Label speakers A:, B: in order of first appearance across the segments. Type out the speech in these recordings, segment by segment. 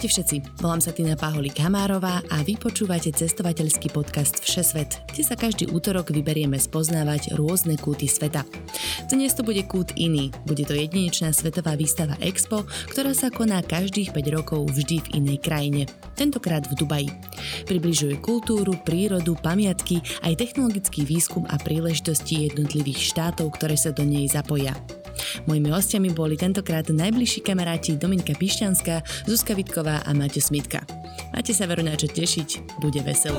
A: Ahojte všetci, volám sa Tina Paholík Hamárová a vy počúvate cestovateľský podcast Všesvet, kde sa každý útorok vyberieme spoznávať rôzne kúty sveta. Dnes to bude kút iný, bude to jedinečná svetová výstava Expo, ktorá sa koná každých 5 rokov vždy v inej krajine, tentokrát v Dubaji. Približuje kultúru, prírodu, pamiatky, aj technologický výskum a príležitosti jednotlivých štátov, ktoré sa do nej zapoja. Mojimi hostiami boli tentokrát najbližší kamaráti Dominika Pišťanská, Zuzka Vitková a Maťo Smitka. Máte sa veru na čo tešiť, bude veselo.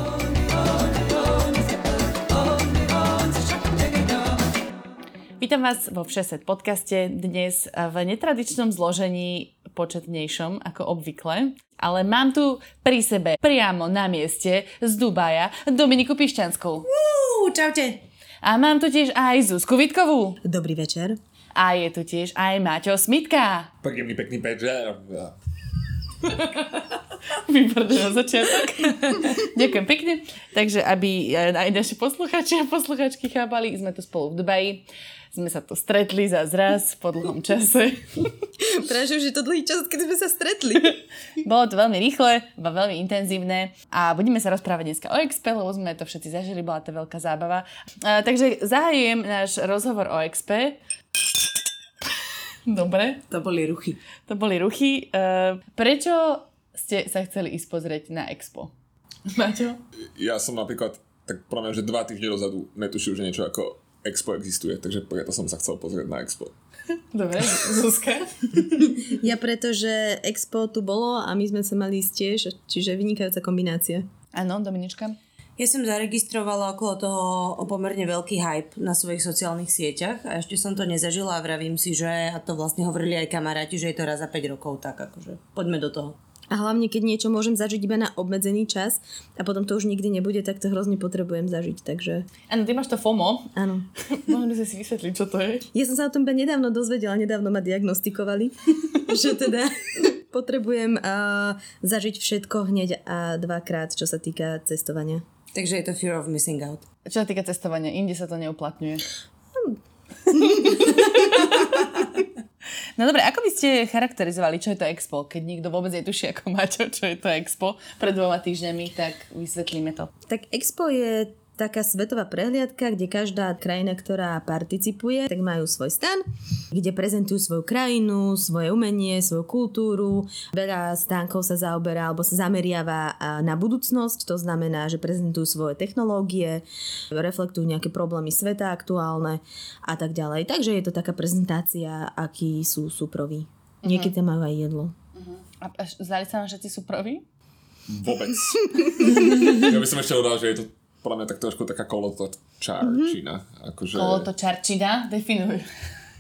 A: Vítam vás vo Všeset podcaste dnes v netradičnom zložení početnejšom ako obvykle, ale mám tu pri sebe priamo na mieste z Dubaja Dominiku Pišťanskou.
B: Uú, čaute.
A: A mám tu tiež aj Zuzku Vitkovú.
B: Dobrý večer.
A: A je tu tiež aj Maťo Smitka.
C: Príjemný, pekný večer.
A: Výborné na začiatok. Ďakujem pekne. Takže aby aj naši posluchači a posluchačky chápali, sme tu spolu v Dubaji. Sme sa tu stretli za zraz po dlhom čase.
B: Práve, že je to dlhý čas, keď sme sa stretli.
A: Bolo to veľmi rýchle, veľmi intenzívne a budeme sa rozprávať dneska o Expe, lebo sme to všetci zažili, bola to veľká zábava. A, takže zahajujem náš rozhovor o Expe. Dobre.
B: To boli ruchy.
A: To boli ruchy. Uh, prečo ste sa chceli ísť pozrieť na Expo? Maťo?
C: Ja som napríklad, tak mňa, že dva týždne dozadu netušil, že niečo ako Expo existuje, takže preto som sa chcel pozrieť na Expo.
A: Dobre, Zuzka?
B: ja preto, že Expo tu bolo a my sme sa mali ísť tiež, čiže vynikajúca kombinácia.
A: Áno, Dominička?
D: Ja som zaregistrovala okolo toho pomerne veľký hype na svojich sociálnych sieťach a ešte som to nezažila a vravím si, že a to vlastne hovorili aj kamaráti, že je to raz za 5 rokov, tak akože poďme do toho.
B: A hlavne, keď niečo môžem zažiť iba na obmedzený čas a potom to už nikdy nebude, tak to hrozne potrebujem zažiť, takže...
A: Áno, ty máš to FOMO.
B: Áno.
A: Mohli by si vysvetliť, čo to je?
B: Ja som sa o tom nedávno dozvedela, nedávno ma diagnostikovali, že teda potrebujem uh, zažiť všetko hneď a dvakrát, čo sa týka cestovania.
D: Takže je to fear of missing out.
A: Čo sa týka cestovania, inde sa to neuplatňuje. No dobre, ako by ste charakterizovali, čo je to Expo? Keď nikto vôbec netuší ako Maťo, čo je to Expo pred dvoma týždňami, tak vysvetlíme to.
B: Tak Expo je taká svetová prehliadka, kde každá krajina, ktorá participuje, tak majú svoj stan, kde prezentujú svoju krajinu, svoje umenie, svoju kultúru. Veľa stánkov sa zaoberá alebo sa zameriava na budúcnosť, to znamená, že prezentujú svoje technológie, reflektujú nejaké problémy sveta aktuálne a tak ďalej. Takže je to taká prezentácia, akí sú súproví. Mhm. Niekedy tam majú aj jedlo.
A: Uh-huh. A zdali sa vám všetci súproví?
C: Vôbec. ja by som ešte dodal, že je to podľa mňa tak trošku taká kolotočárčina. Mm-hmm. Akože...
A: Kolotočárčina? Definuj.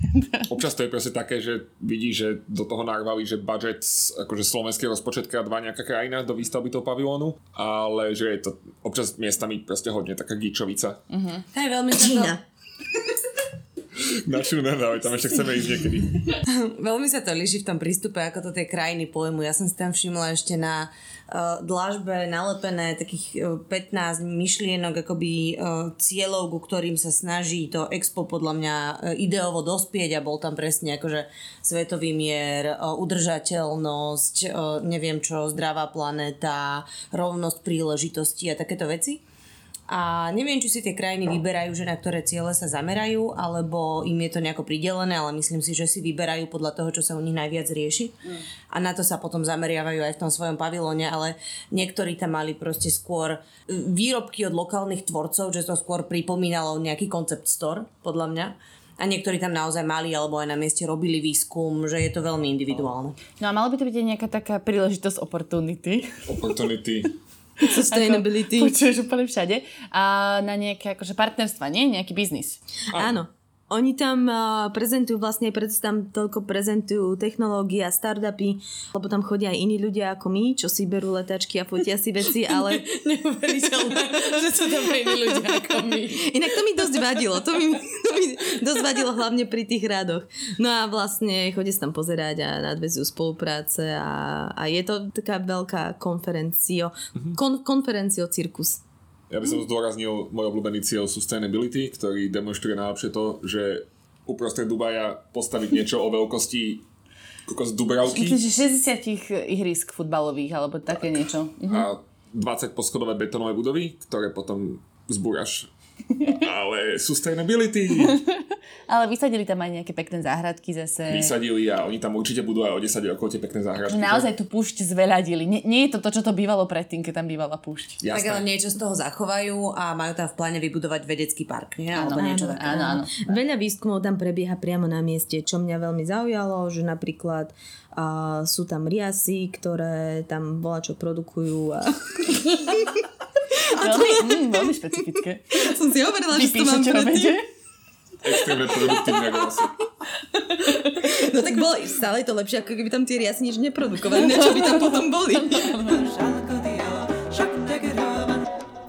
C: Občas to je proste také, že vidí, že do toho narvali, že budget, akože slovenský rozpočet krát dva nejaká krajina do výstavby toho pavilónu, ale že je to občas miestami proste hodne taká gíčovica.
D: Mm-hmm. Hej, veľmi sa to...
C: Našu nedávaj, tam ešte chceme ísť niekedy.
D: Veľmi sa to líši v tom prístupe, ako to tie krajiny pojmu. Ja som si tam všimla ešte na uh, dlažbe nalepené takých uh, eh, 15 myšlienok, akoby uh, cieľov, ku ktorým sa snaží to expo podľa mňa ideovo dospieť a bol tam presne akože svetový mier, udržateľnosť, neviem čo, zdravá planéta, rovnosť príležitosti a takéto veci. A neviem, či si tie krajiny vyberajú, že na ktoré ciele sa zamerajú, alebo im je to nejako pridelené, ale myslím si, že si vyberajú podľa toho, čo sa u nich najviac rieši. Mm. A na to sa potom zameriavajú aj v tom svojom pavilóne, ale niektorí tam mali proste skôr e, výrobky od lokálnych tvorcov, že to skôr pripomínalo nejaký koncept store, podľa mňa. A niektorí tam naozaj mali alebo aj na mieste robili výskum, že je to veľmi individuálne.
A: No a malo by to byť nejaká taká príležitosť opportunity.
C: Opportunity.
B: Sustainability.
A: Ako, počuješ úplne všade. A na nejaké akože partnerstva, nie? Nejaký biznis.
B: Áno. Oni tam prezentujú vlastne, preto tam toľko prezentujú technológie a startupy, lebo tam chodia aj iní ľudia ako my, čo si berú letačky a fotia si veci, ale...
D: Neuveriteľné, že sú tam iní ľudia ako my.
B: Inak to mi dosť vadilo, to mi, to mi dosť vadilo hlavne pri tých radoch. No a vlastne chodia sa tam pozerať a nadvezujú spolupráce a, a je to taká veľká konferencio, kon, konferencio cirkus.
C: Ja by som zdôraznil môj obľúbený cieľ sustainability, ktorý demonstruje najlepšie to, že uprostred Dubaja postaviť niečo o veľkosti kokos Dubravky
E: Myslím, že 60 ihrisk futbalových, alebo také niečo. Mhm.
C: a 20 poschodové betónové budovy, ktoré potom zbúraš. Ale sustainability
E: Ale vysadili tam aj nejaké pekné záhradky zase.
C: vysadili a oni tam určite budú aj o 10 rokov tie pekné záhradky.
E: Že naozaj tú púšť zveľadili. Nie, nie je to to, čo to bývalo predtým, keď tam bývala púšť.
D: Tak ale
C: Jasné.
D: niečo z toho zachovajú a majú tam v pláne vybudovať vedecký park, nie? Alebo
E: Áno,
D: niečo
E: áno,
D: také.
E: áno, áno.
B: Veľa výskumov tam prebieha priamo na mieste, čo mňa veľmi zaujalo, že napríklad uh, sú tam riasy, ktoré tam bola čo produkujú a
E: Veľmi, mm, veľmi špecifické.
B: som si hovorila,
E: Vy píšete o vede?
C: Extrémne produktívne.
B: No tak bolo stále to lepšie, ako keby tam tie riasy nič neprodukovali, na čo by tam potom boli.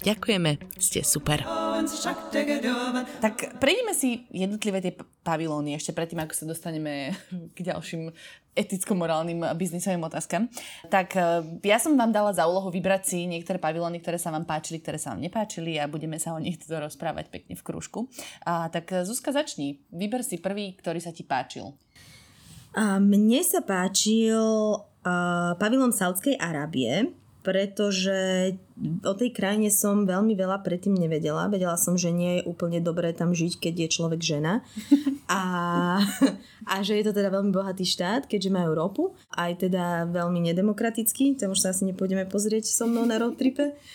A: Ďakujeme, ste super.
E: Tak prejdeme si jednotlivé tie pavilóny ešte predtým, ako sa dostaneme k ďalším eticko-morálnym biznisovým otázkam. Tak e, ja som vám dala za úlohu vybrať si niektoré pavilóny, ktoré sa vám páčili, ktoré sa vám nepáčili a budeme sa o nich teda rozprávať pekne v krúžku. A tak e, Zuzka začni. Vyber si prvý, ktorý sa ti páčil.
B: A mne sa páčil uh, pavilon Saudskej Arábie, pretože o tej krajine som veľmi veľa predtým nevedela. Vedela som, že nie je úplne dobré tam žiť, keď je človek žena. A, a že je to teda veľmi bohatý štát, keďže majú ropu. Aj teda veľmi nedemokratický, tam už sa asi nepôjdeme pozrieť so mnou na road.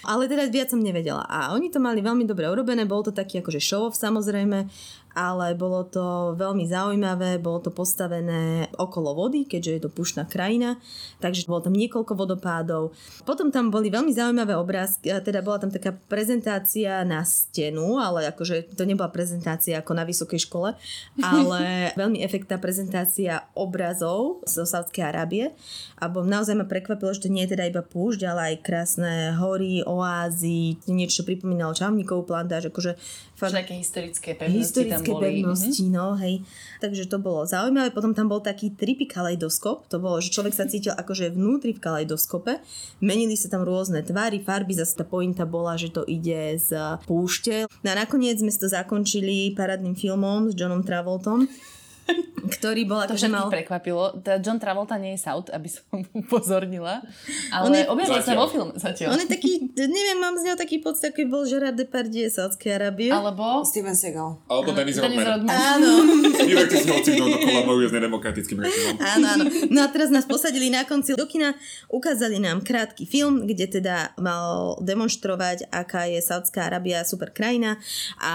B: Ale teda viac som nevedela. A oni to mali veľmi dobre urobené, bol to taký akože show samozrejme, ale bolo to veľmi zaujímavé, bolo to postavené okolo vody, keďže je to pušná krajina, takže bolo tam niekoľko vodopádov. Potom tam boli veľmi zaujímavé obrázky, teda bola tam taká prezentácia na stenu, ale akože to nebola prezentácia ako na vysokej škole, ale veľmi efektná prezentácia obrazov zo Saudskej Arábie. A naozaj ma prekvapilo, že to nie je teda iba púšť, ale aj krásne hory, oázy, niečo čo pripomínalo čavníkovú plantáž, akože fakt
E: Také historické pevnosti
B: historické
E: tam boli.
B: pevnosti, no hej. Takže to bolo zaujímavé. Potom tam bol taký trippy kaleidoskop. To bolo, že človek sa cítil akože vnútri v kaleidoskope. Menili sa tam rôzne tvary, farby. Zase tá pointa bola, že to ide z púšte. No a nakoniec sme to zakončili parádnym filmom s Johnom Travoltom ktorý bol
E: To
B: akože mal...
E: prekvapilo. Teda John Travolta nie je South, aby som upozornila.
B: On
E: Ale
B: je-
E: objavil sa vo filme zatiaľ.
B: On je taký, neviem, mám z neho taký pocit, aký bol Gerard Depardieu Sádskej Arábie.
E: Alebo
D: Steven Seagal.
C: Alebo
E: Dennis
C: Rodman.
E: Rodman.
B: Áno.
C: Neverte si ho ocitnúť do kolaboruje s nedemokratickým režimom.
B: Áno, áno. No a teraz nás posadili na konci do kina, ukázali nám krátky film, kde teda mal demonstrovať, aká je Saudská Arábia super krajina a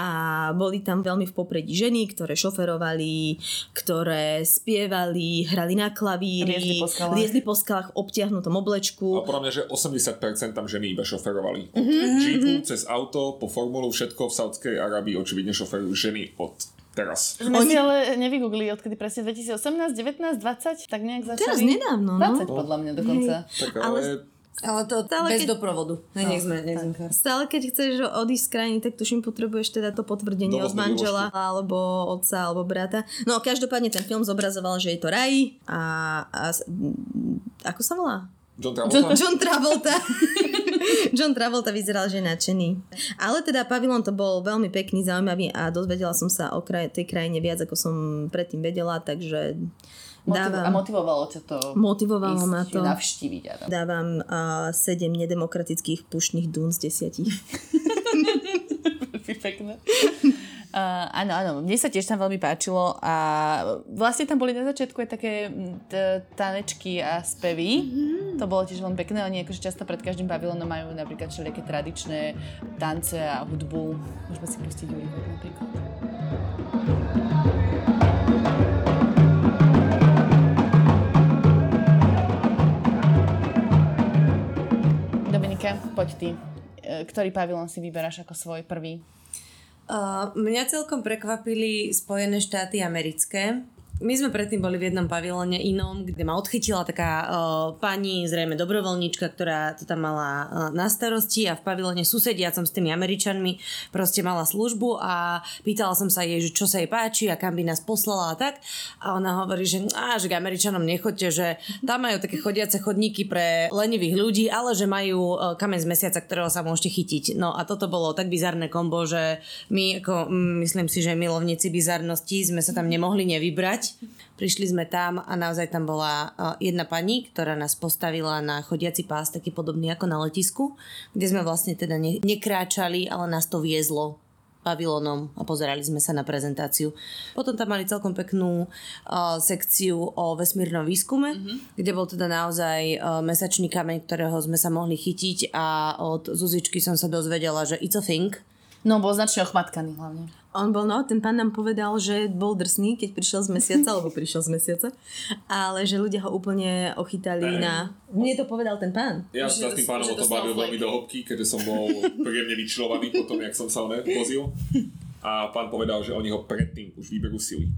B: boli tam veľmi v popredí ženy, ktoré šoferovali, ktoré spievali, hrali na klavíri,
E: Liezli po skalách.
B: liezli po skalách v obtiahnutom oblečku.
C: A podľa mňa, že 80% tam ženy iba šoferovali. Od
B: Mhm,
C: Jeepu cez auto, po formulu, všetko v Saudskej Arábii očividne šoferujú ženy od teraz.
E: Sme si ale nevygooglili, odkedy presne 2018, 19, 20, tak nejak začali.
B: Teraz nedávno, no.
E: 20 podľa mňa dokonca.
C: Tak
B: Ale-
C: ale...
D: Ale to
B: Stále
D: bez
B: keď-
D: doprovodu. Ne, nech sme, nech sme.
B: Stále keď chceš odísť z krajiny, tak tuším potrebuješ teda to potvrdenie od manžela alebo otca alebo brata. No každopádne ten film zobrazoval, že je to raj a, a ako sa volá?
C: John Travolta?
B: John Travolta. John Travolta vyzeral, že je nadšený. Ale teda pavilon to bol veľmi pekný, zaujímavý a dozvedela som sa o kraj, tej krajine viac, ako som predtým vedela, takže
E: Motiv- a
B: dávam,
E: motivovalo ťa to
B: motivovalo
E: ísť
B: ma to.
E: navštíviť. Adam.
B: Dávam uh, 7 nedemokratických pušných dún z 10.
E: Pekné. Uh, áno, áno, mne sa tiež tam veľmi páčilo a vlastne tam boli na začiatku aj také t- tanečky a spevy. Mm-hmm. To bolo tiež veľmi pekné. Oni akože často pred každým pavilónom majú napríklad všelijaké tradičné tance a hudbu. Môžeme si pustiť úryvok napríklad. Dominika, poď ty. E, Ktorý pavilón si vyberáš ako svoj prvý?
D: Uh, mňa celkom prekvapili Spojené štáty americké. My sme predtým boli v jednom pavilóne inom, kde ma odchytila taká uh, pani, zrejme dobrovoľníčka, ktorá to tam mala uh, na starosti a v pavilóne susediacom s tými Američanmi proste mala službu a pýtala som sa jej, že čo sa jej páči a kam by nás poslala a tak. A ona hovorí, že, á, že k Američanom nechoďte, že tam majú také chodiace chodníky pre lenivých ľudí, ale že majú uh, kameň z mesiaca, ktorého sa môžete chytiť. No a toto bolo tak bizarné kombo, že my, ako, mm, myslím si, že milovníci bizarnosti sme sa tam nemohli nevybrať. Prišli sme tam a naozaj tam bola uh, jedna pani, ktorá nás postavila na chodiaci pás, taký podobný ako na letisku, kde sme vlastne teda ne- nekráčali, ale nás to viezlo pavilónom a pozerali sme sa na prezentáciu. Potom tam mali celkom peknú uh, sekciu o vesmírnom výskume, mm-hmm. kde bol teda naozaj uh, mesačný kameň, ktorého sme sa mohli chytiť a od Zuzičky som sa dozvedela, že it's a thing.
E: No, bol značne ochmatkaný hlavne.
B: On bol, no, ten pán nám povedal, že bol drsný, keď prišiel z mesiaca, alebo prišiel z mesiaca, ale že ľudia ho úplne ochytali na... Mne to povedal ten pán.
C: Ja sa s tým pánom o tom bavil veľmi do hĺbky, keďže som bol príjemne vyčilovaný potom, jak som sa oné vozil. A pán povedal, že oni ho predtým už vyberú sily.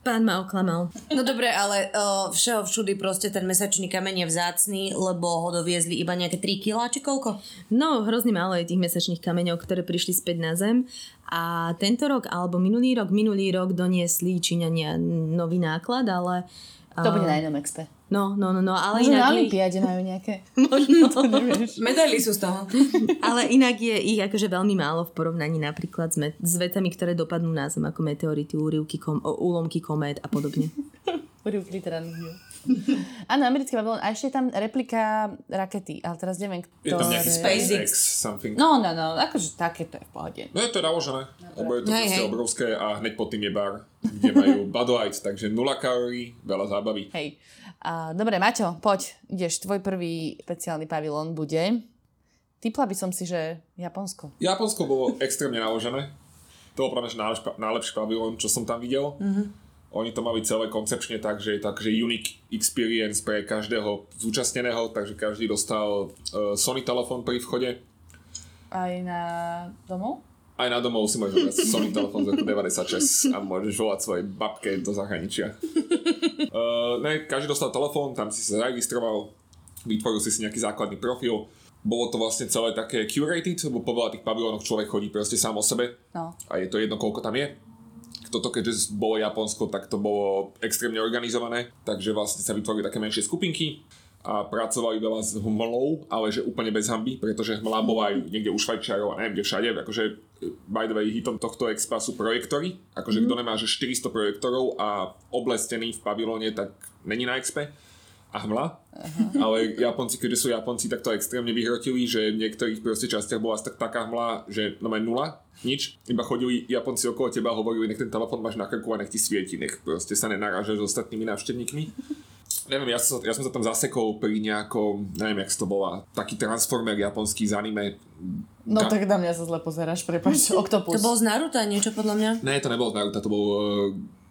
B: Pán ma oklamal.
D: No dobre, ale uh, všeho všudy proste ten mesačný kameň je vzácný, lebo ho doviezli iba nejaké 3 kg, či koľko?
B: No, hrozne málo je tých mesačných kameňov, ktoré prišli späť na zem. A tento rok, alebo minulý rok, minulý rok doniesli Číňania nový náklad, ale...
E: To bude na jednom expe.
B: No, no, no, no, ale
E: Možno
B: inak...
E: na
B: je-
E: Olympiáde majú nejaké.
B: Možno.
E: to nevieš.
D: Medaily sú z toho.
B: Ale inak je ich akože veľmi málo v porovnaní napríklad s, met- s vecami, ktoré dopadnú na Zem, ako meteority, úrivky, kom- úlomky komét a podobne.
E: Literárnych diel. Áno, americký pavilón. A ešte je tam replika rakety, ale teraz neviem,
C: Je tam nejaký. SpaceX something.
E: No, no, no, akože také to je v pohode.
C: No je to naložené, lebo je to
D: Hej,
C: proste
D: hej.
C: obrovské a hneď pod tým je bar, kde majú Bud Light, takže nula kalórií, veľa zábavy.
E: Hej. A, dobre, Maťo, poď, ideš, tvoj prvý špeciálny pavilón bude. Typla by som si, že Japonsko.
C: Japonsko bolo extrémne naložené. To bol práve najlepší, najlepší pavilón, čo som tam videl. Mm-hmm. Oni to mali celé koncepčne tak, že tak, že unique experience pre každého zúčastneného, takže každý dostal uh, Sony telefón pri vchode.
E: Aj na domov?
C: Aj na domov si môžeš zobrať Sony telefón z roku 96 a môžeš volať svojej babke do zahraničia. Uh, ne, každý dostal telefón, tam si sa zaregistroval, vytvoril si si nejaký základný profil. Bolo to vlastne celé také curated, lebo po veľa tých pavilónoch človek chodí proste sám o sebe
E: No.
C: a je to jedno, koľko tam je. Toto, keďže bolo Japonsko, tak to bolo extrémne organizované, takže vlastne sa vytvorili také menšie skupinky a pracovali veľa s hmlou, ale že úplne bez hamby, pretože hmla bola aj niekde u Švajčiarov a neviem kde všade, akože by the way hitom tohto expa sú projektory, akože kto nemá že 400 projektorov a oblestený v pavilóne, tak není na expe a hmla. Ale Japonci, keďže sú Japonci, tak to extrémne vyhrotili, že v niektorých proste častiach bola tak, taká hmla, že no aj nula, nič. Iba chodili Japonci okolo teba a hovorili, nech ten telefon máš na krku a nech ti svieti, nech proste sa nenarážaš s ostatnými návštevníkmi. Neviem, ja som, ja som sa tam zasekol pri nejakom, neviem, jak to bola, taký transformer japonský z anime.
E: No
C: Ga-
E: tak na mňa sa zle pozeráš, prepáč, Octopus.
D: To bol z Naruto niečo podľa mňa.
C: Ne, to nebol z Naruto, to bol uh,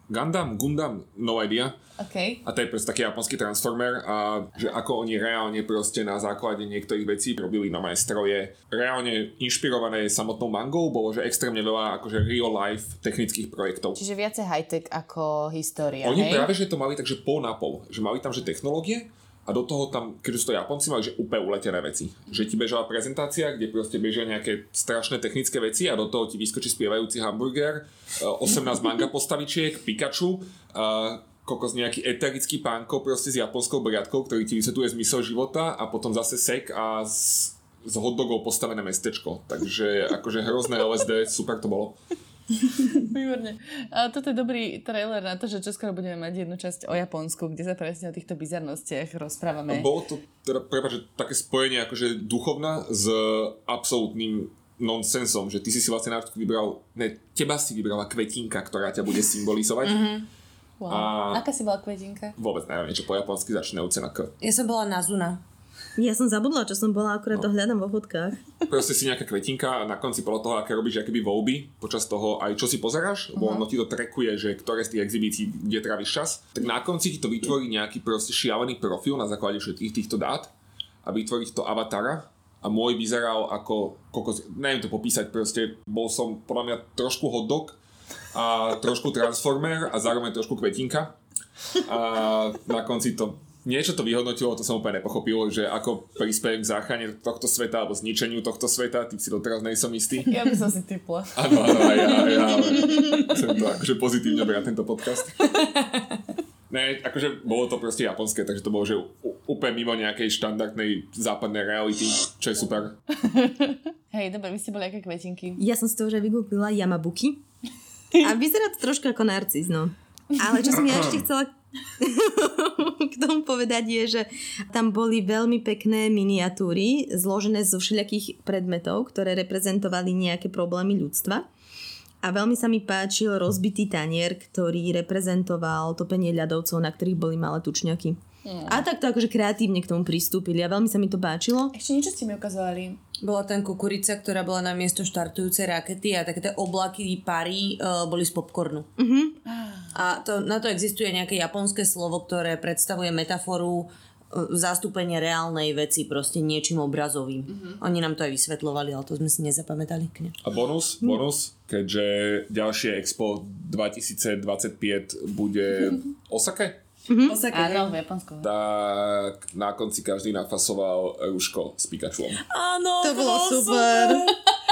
C: Gundam, Gundam, no idea.
E: OK.
C: A to je proste taký japonský transformer a že ako oni reálne proste na základe niektorých vecí robili nové stroje, reálne inšpirované samotnou mangou, bolo že extrémne veľa akože real life technických projektov.
E: Čiže viacej high-tech ako história,
C: Oni
E: hej?
C: práve, že to mali takže pol na pol, že mali tam že technológie a do toho tam, keďže sú to Japonci, mali že úplne uletené veci. Že ti bežala prezentácia, kde proste bežia nejaké strašné technické veci a do toho ti vyskočí spievajúci hamburger, e, 18 manga postavičiek, Pikachu, a kokos nejaký eterický pánko proste s japonskou briadkou, ktorý ti vysvetľuje zmysel života a potom zase sek a z, z hotdogov postavené mestečko. Takže akože hrozné LSD, super to bolo.
E: Výborne. A toto je dobrý trailer na to, že čoskoro budeme mať jednu časť o Japonsku, kde sa presne o týchto bizarnostiach rozprávame.
C: Bolo to teda, prepáč, že také spojenie akože duchovná s absolútnym nonsensom, že ty si si vlastne na vybral, ne, teba si vybrala kvetinka, ktorá ťa bude symbolizovať. Mm-hmm.
E: Wow. A... Aká si bola kvetinka?
C: Vôbec neviem, niečo po japonsky začínajúce na K.
D: Ja som bola Nazuna.
B: Ja som zabudla, čo som bola, akurát no. to hľadám vo fotkách.
C: Proste si nejaká kvetinka a na konci podľa toho, aké robíš akéby voľby, počas toho aj čo si pozeráš, lebo uh-huh. ono ti to trekuje, že ktoré z tých exhibícií, kde tráviš čas, tak na konci ti to vytvorí nejaký proste šialený profil na základe všetkých týchto dát a vytvoriť to avatara a môj vyzeral ako, kokos, neviem to popísať, proste bol som podľa mňa trošku hotdog a trošku transformer a zároveň trošku kvetinka a na konci to niečo to vyhodnotilo, to som úplne nepochopil, že ako prispiejem k záchrane tohto sveta alebo zničeniu tohto sveta, ty si doteraz nejsom istý.
E: Ja by som si typla.
C: Áno, áno, ja, ja, chcem to akože pozitívne brať tento podcast. Ne, akože bolo to proste japonské, takže to bolo, že úplne mimo nejakej štandardnej západnej reality, čo je super.
E: Hej, dobre, vy ste boli aké kvetinky?
B: Ja som si to už aj vygooglila, Yamabuki. A vyzerá to trošku ako narcis, no. Ale čo som ja ešte chcela k tomu povedať je, že tam boli veľmi pekné miniatúry zložené zo všelijakých predmetov, ktoré reprezentovali nejaké problémy ľudstva. A veľmi sa mi páčil rozbitý tanier, ktorý reprezentoval topenie ľadovcov, na ktorých boli malé tučňaky. Mm. A takto akože kreatívne k tomu pristúpili a veľmi sa mi to páčilo.
E: Ešte niečo ste mi ukazovali.
D: Bola tam kukurica, ktorá bola na miesto štartujúcej rakety a také tie oblaky pary uh, boli z popcornu. Uh-huh. A to, na to existuje nejaké japonské slovo, ktoré predstavuje metaforu uh, zastúpenie reálnej veci proste niečím obrazovým. Uh-huh. Oni nám to aj vysvetlovali, ale to sme si nezapamätali. Kne.
C: A bonus, bonus, keďže ďalšie Expo 2025 bude Osake,
E: Mm-hmm. Osaka, Áno, v Japonsku.
C: Tak na konci každý nafasoval rúško s Pikachuom.
D: Áno,
B: to, bolo super.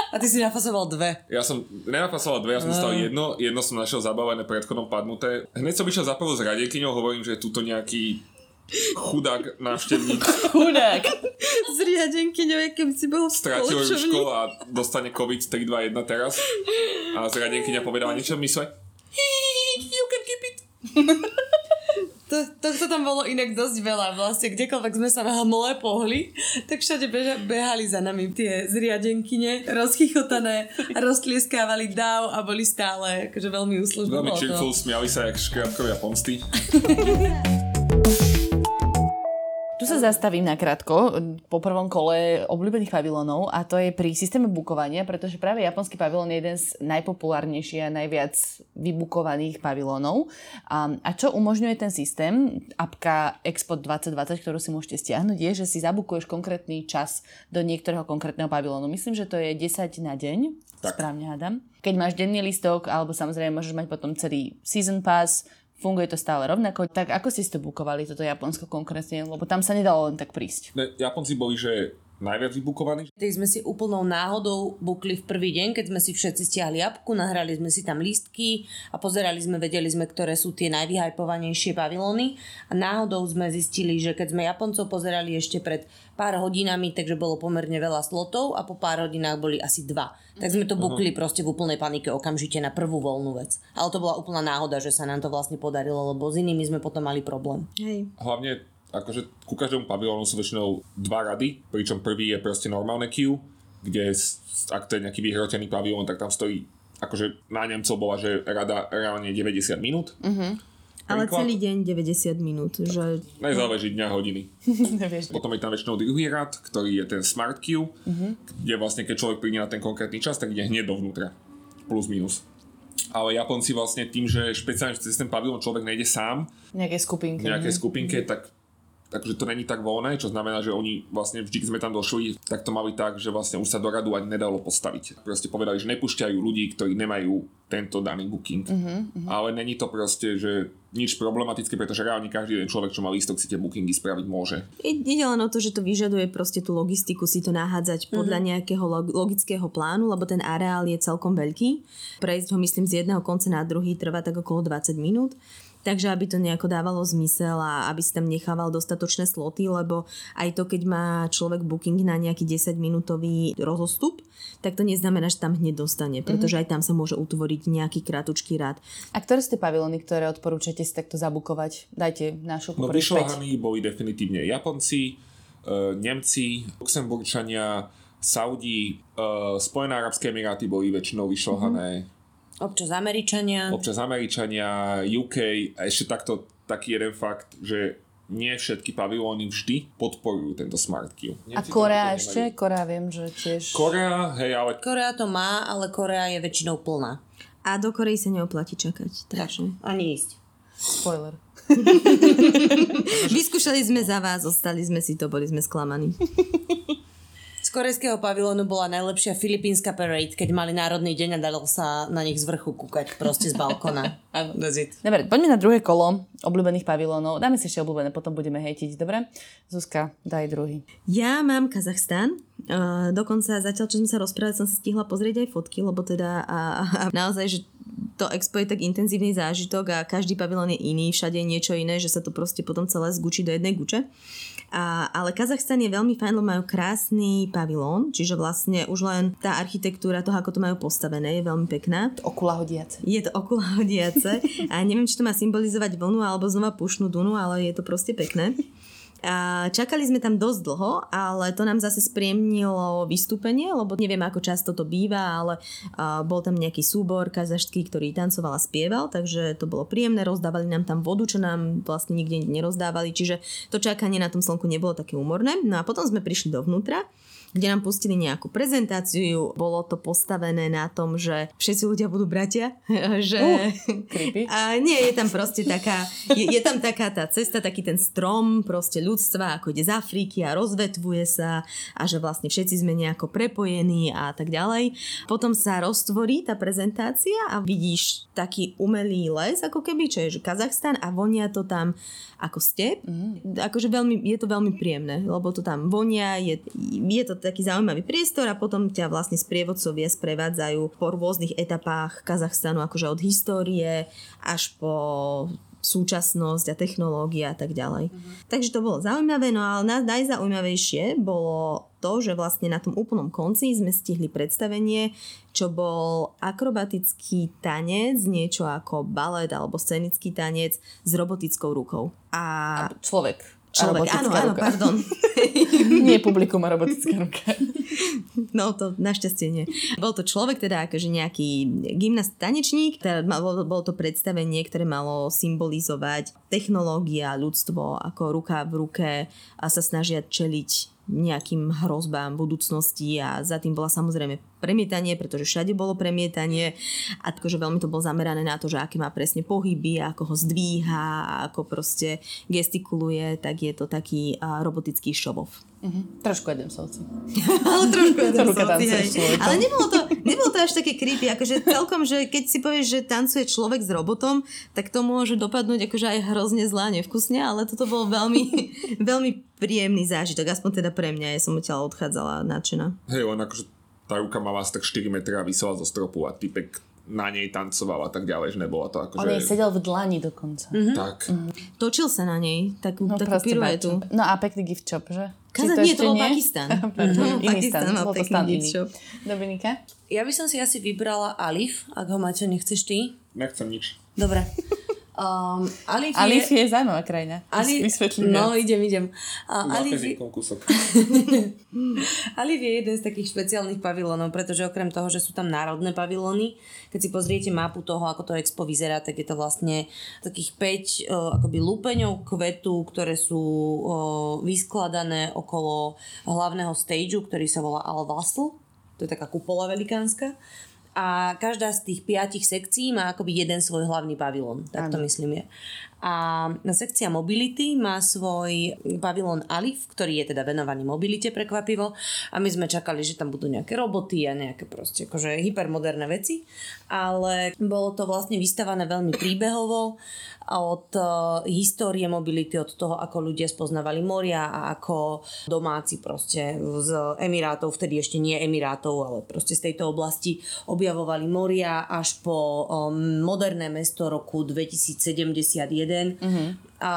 D: A ty si nafasoval dve.
C: Ja som nenafasoval dve, ja som dostal jedno, jedno som našiel zabavené predchodom padnuté. Hneď som išiel za s radekyňou, hovorím, že je tuto nejaký chudák návštevník.
E: Chudák.
B: S riadenkyňou, keby si bol v
C: Stratil rúško a dostane COVID 3, 2, 1 teraz. A zriadenkyňa povedala niečo v mysle. You can keep it.
D: To, tohto tam bolo inak dosť veľa. Vlastne kdekoľvek sme sa hmle pohli, tak všade beža, behali za nami tie zriadenkyne, rozchychotané, roztlieskávali dáv a boli stále akože veľmi úslužné.
C: Veľmi cheerful, smiali sa jak škriatkovia pomsty.
E: Tu sa zastavím na krátko po prvom kole obľúbených pavilónov a to je pri systéme bukovania, pretože práve japonský pavilón je jeden z najpopulárnejších a najviac vybukovaných pavilónov. A, a čo umožňuje ten systém, apka Expo 2020, ktorú si môžete stiahnuť, je, že si zabukuješ konkrétny čas do niektorého konkrétneho pavilónu. Myslím, že to je 10 na deň, tak. správne hádam. Keď máš denný listok, alebo samozrejme môžeš mať potom celý season pass, Funguje to stále rovnako. Tak ako ste to bukovali, toto Japonsko konkrétne? Lebo tam sa nedalo len tak prísť.
C: Ne, Japonci boli, že najviac vybukovaní.
D: Tak sme si úplnou náhodou bukli v prvý deň, keď sme si všetci stiahli apku, nahrali sme si tam lístky a pozerali sme, vedeli sme, ktoré sú tie najvyhajpovanejšie pavilóny a náhodou sme zistili, že keď sme Japoncov pozerali ešte pred pár hodinami, takže bolo pomerne veľa slotov a po pár hodinách boli asi dva. Tak sme to mhm. bukli uh-huh. proste v úplnej panike okamžite na prvú voľnú vec. Ale to bola úplná náhoda, že sa nám to vlastne podarilo, lebo s inými sme potom mali problém.
B: Hej.
C: Hlavne akože ku každému pavilónu sú väčšinou dva rady, pričom prvý je proste normálne queue, kde ak to je nejaký vyhrotený pavilón, tak tam stojí, akože na Nemcov bola, že rada reálne 90 minút. Uh-huh.
B: Ale celý deň 90 minút. Že...
C: Nezáleží dňa hodiny. Potom je tam väčšinou druhý rad, ktorý je ten smart queue, uh-huh. kde vlastne keď človek príde na ten konkrétny čas, tak ide hneď dovnútra. Plus minus ale Japonci vlastne tým, že špeciálne cez ten pavilón človek nejde sám,
E: nejaké skupinke,
C: nejaké skupinke, tak takže to není tak voľné, čo znamená, že oni vlastne vždy, keď sme tam došli, tak to mali tak, že vlastne už sa do radu ani nedalo postaviť. Proste povedali, že nepúšťajú ľudí, ktorí nemajú tento daný booking. Uh-huh, uh-huh. Ale není to proste, že nič problematické, pretože reálne každý jeden človek, čo má lístok, si tie bookingy spraviť môže.
B: Ide len o to, že to vyžaduje proste tú logistiku si to nahádzať podľa uh-huh. nejakého logického plánu, lebo ten areál je celkom veľký. Prejsť ho myslím z jedného konca na druhý trvá tak okolo 20 minút. Takže aby to nejako dávalo zmysel a aby si tam nechával dostatočné sloty, lebo aj to, keď má človek booking na nejaký 10-minútový rozostup, tak to neznamená, že tam hneď dostane, pretože mm-hmm. aj tam sa môže utvoriť nejaký krátučký rad.
E: A ktoré ste pavilóny, ktoré odporúčate si takto zabukovať? Dajte našu
C: No vyšľahaní boli definitívne Japonci, e, Nemci, Luxemburčania, Saudi, uh, Spojené Arabské Emiráty boli väčšinou vyšľahané, mm-hmm.
D: Občas Američania.
C: občas Američania, UK a ešte takto taký jeden fakt, že nie všetky pavilóny vždy podporujú tento Smart Queue.
E: A Korea ešte? Korea viem, že tiež...
C: Korea, hej, ale
D: Korea to má, ale Korea je väčšinou plná.
B: A do Korei sa neoplatí čakať. Takže.
D: Ani ísť.
E: Spoiler.
B: Vyskúšali sme za vás, zostali sme si to, boli sme sklamaní.
D: Z korejského pavilónu bola najlepšia filipínska parade, keď mali národný deň a dalo sa na nich z vrchu kúkať proste z balkona.
E: Dobre, poďme na druhé kolo obľúbených pavilónov. Dáme si ešte obľúbené, potom budeme hejtiť, dobre? Zuzka, daj druhý.
B: Ja mám Kazachstan. Uh, dokonca zatiaľ, čo sme sa rozprávali, som si stihla pozrieť aj fotky, lebo teda a, a naozaj, že to expo je tak intenzívny zážitok a každý pavilón je iný, všade je niečo iné, že sa to proste potom celé zgučí do jednej guče. A, ale Kazachstan je veľmi fajn, majú krásny pavilón, čiže vlastne už len tá architektúra toho, ako to majú postavené, je veľmi pekná.
E: Okula hodiace.
B: Je to okolo hodiace a neviem, či to má symbolizovať vlnu alebo znova pušnú dunu, ale je to proste pekné. A čakali sme tam dosť dlho, ale to nám zase spriemnilo vystúpenie, lebo neviem, ako často to býva, ale bol tam nejaký súbor kazašský, ktorý tancoval a spieval, takže to bolo príjemné, rozdávali nám tam vodu, čo nám vlastne nikde nerozdávali, čiže to čakanie na tom slnku nebolo také úmorné. No a potom sme prišli dovnútra kde nám pustili nejakú prezentáciu. Bolo to postavené na tom, že všetci ľudia budú bratia. že...
E: Uh, creepy.
B: A nie, je tam proste taká, je, je tam taká tá cesta, taký ten strom proste ľudstva, ako ide z Afriky a rozvetvuje sa a že vlastne všetci sme nejako prepojení a tak ďalej. Potom sa roztvorí tá prezentácia a vidíš taký umelý les, ako keby, čo je že Kazachstan a vonia to tam ako step. Mm. Akože veľmi, je to veľmi príjemné, lebo to tam vonia, je, je to taký zaujímavý priestor a potom ťa vlastne sprievodcovia sprevádzajú po rôznych etapách Kazachstanu, akože od histórie až po súčasnosť a technológia a tak ďalej. Mm-hmm. Takže to bolo zaujímavé, no ale najzaujímavejšie bolo to, že vlastne na tom úplnom konci sme stihli predstavenie, čo bol akrobatický tanec, niečo ako balet alebo scenický tanec s robotickou rukou. A
E: Človek.
B: Človek, áno, áno,
E: ruka.
B: pardon.
E: Nie publikum a robotická ruka.
B: No to našťastie nie. Bol to človek, teda akože nejaký gymnast tanečník, teda bolo to predstavenie, ktoré malo symbolizovať technológia, ľudstvo ako ruka v ruke a sa snažia čeliť nejakým hrozbám budúcnosti a za tým bola samozrejme premietanie, pretože všade bolo premietanie a akože veľmi to bolo zamerané na to, že aké má presne pohyby, ako ho zdvíha, ako proste gestikuluje, tak je to taký robotický show-off.
E: Mhm. Trošku jeden sovci.
B: Ale trošku je to
E: Ruka
B: salty,
E: tancuje
B: hej.
E: s človekom.
B: Ale nebolo to, nebolo to až také creepy, akože celkom, že keď si povieš, že tancuje človek s robotom, tak to môže dopadnúť akože aj hrozne zlá, nevkusne, ale toto bol veľmi, veľmi príjemný zážitok, aspoň teda pre mňa, ja som odtiaľ odchádzala nadšená.
C: hej, len akože tá ruka mala asi tak 4 metra a vysela zo stropu a typek na nej tancoval a tak ďalej, že nebola to akože...
E: On jej sedel v dlani dokonca.
C: Tak.
B: Točil sa na nej, takú,
E: No,
B: takú piruetu.
E: No a pekný gift shop, že?
B: Kaza,
E: Či
B: nie, to bol
E: nie?
B: Pakistan. No,
E: iný
B: Pakistan
E: stan,
B: mal
E: bol to
B: pekný
E: stan
B: gift
E: iný.
B: shop.
E: Dominika?
D: Ja by som si asi vybrala Alif, ak ho máte, nechceš ty.
C: Nechcem nič.
D: Dobre. Um, Alif,
E: Alif
D: je...
E: je zaujímavá krajina.
D: Alif,
E: Vysvetlím
D: no,
E: viac.
D: idem, idem.
C: Za
D: Alif, je-. Alif je jeden z takých špeciálnych pavilónov, pretože okrem toho, že sú tam národné pavilóny, keď si pozriete mapu toho, ako to expo vyzerá, tak je to vlastne takých 5 uh, akoby lúpeňov kvetu, ktoré sú uh, vyskladané okolo hlavného stageu, ktorý sa volá Al-Wasl. To je taká kupola velikánska. A každá z tých piatich sekcií má akoby jeden svoj hlavný pavilón. Tak to myslím je. A sekcia mobility má svoj pavilón Alif, ktorý je teda venovaný mobilite prekvapivo. A my sme čakali, že tam budú nejaké roboty a nejaké proste akože hypermoderné veci. Ale bolo to vlastne vystavané veľmi príbehovo od uh, histórie mobility, od toho, ako ľudia spoznávali moria a ako domáci proste z Emirátov, vtedy ešte nie Emirátov, ale proste z tejto oblasti objavovali moria až po um, moderné mesto roku 2071. Mm-hmm. A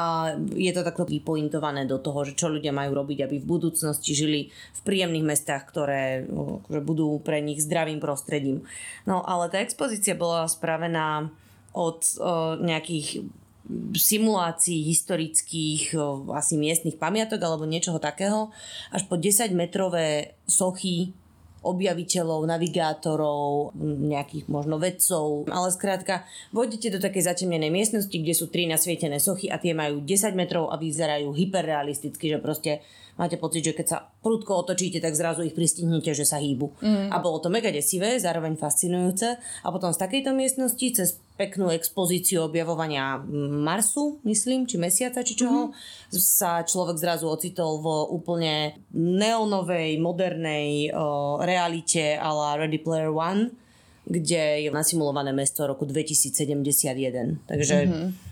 D: je to takto vypointované do toho, že čo ľudia majú robiť, aby v budúcnosti žili v príjemných mestách, ktoré uh, že budú pre nich zdravým prostredím. No ale tá expozícia bola spravená od uh, nejakých simulácií historických o, asi miestnych pamiatok alebo niečoho takého, až po 10 metrové sochy objaviteľov, navigátorov, nejakých možno vedcov, ale skrátka vojdete do takej zatemnenej miestnosti, kde sú tri nasvietené sochy a tie majú 10 metrov a vyzerajú hyperrealisticky, že proste máte pocit, že keď sa prudko otočíte, tak zrazu ich pristihnete, že sa hýbu. Mm. A bolo to mega desivé, zároveň fascinujúce. A potom z takejto miestnosti cez peknú expozíciu objavovania Marsu, myslím, či mesiaca, či čoho, mm. sa človek zrazu ocitol v úplne neonovej, modernej o, realite a la Ready Player One, kde je nasimulované mesto roku 2071. Takže mm-hmm Mm,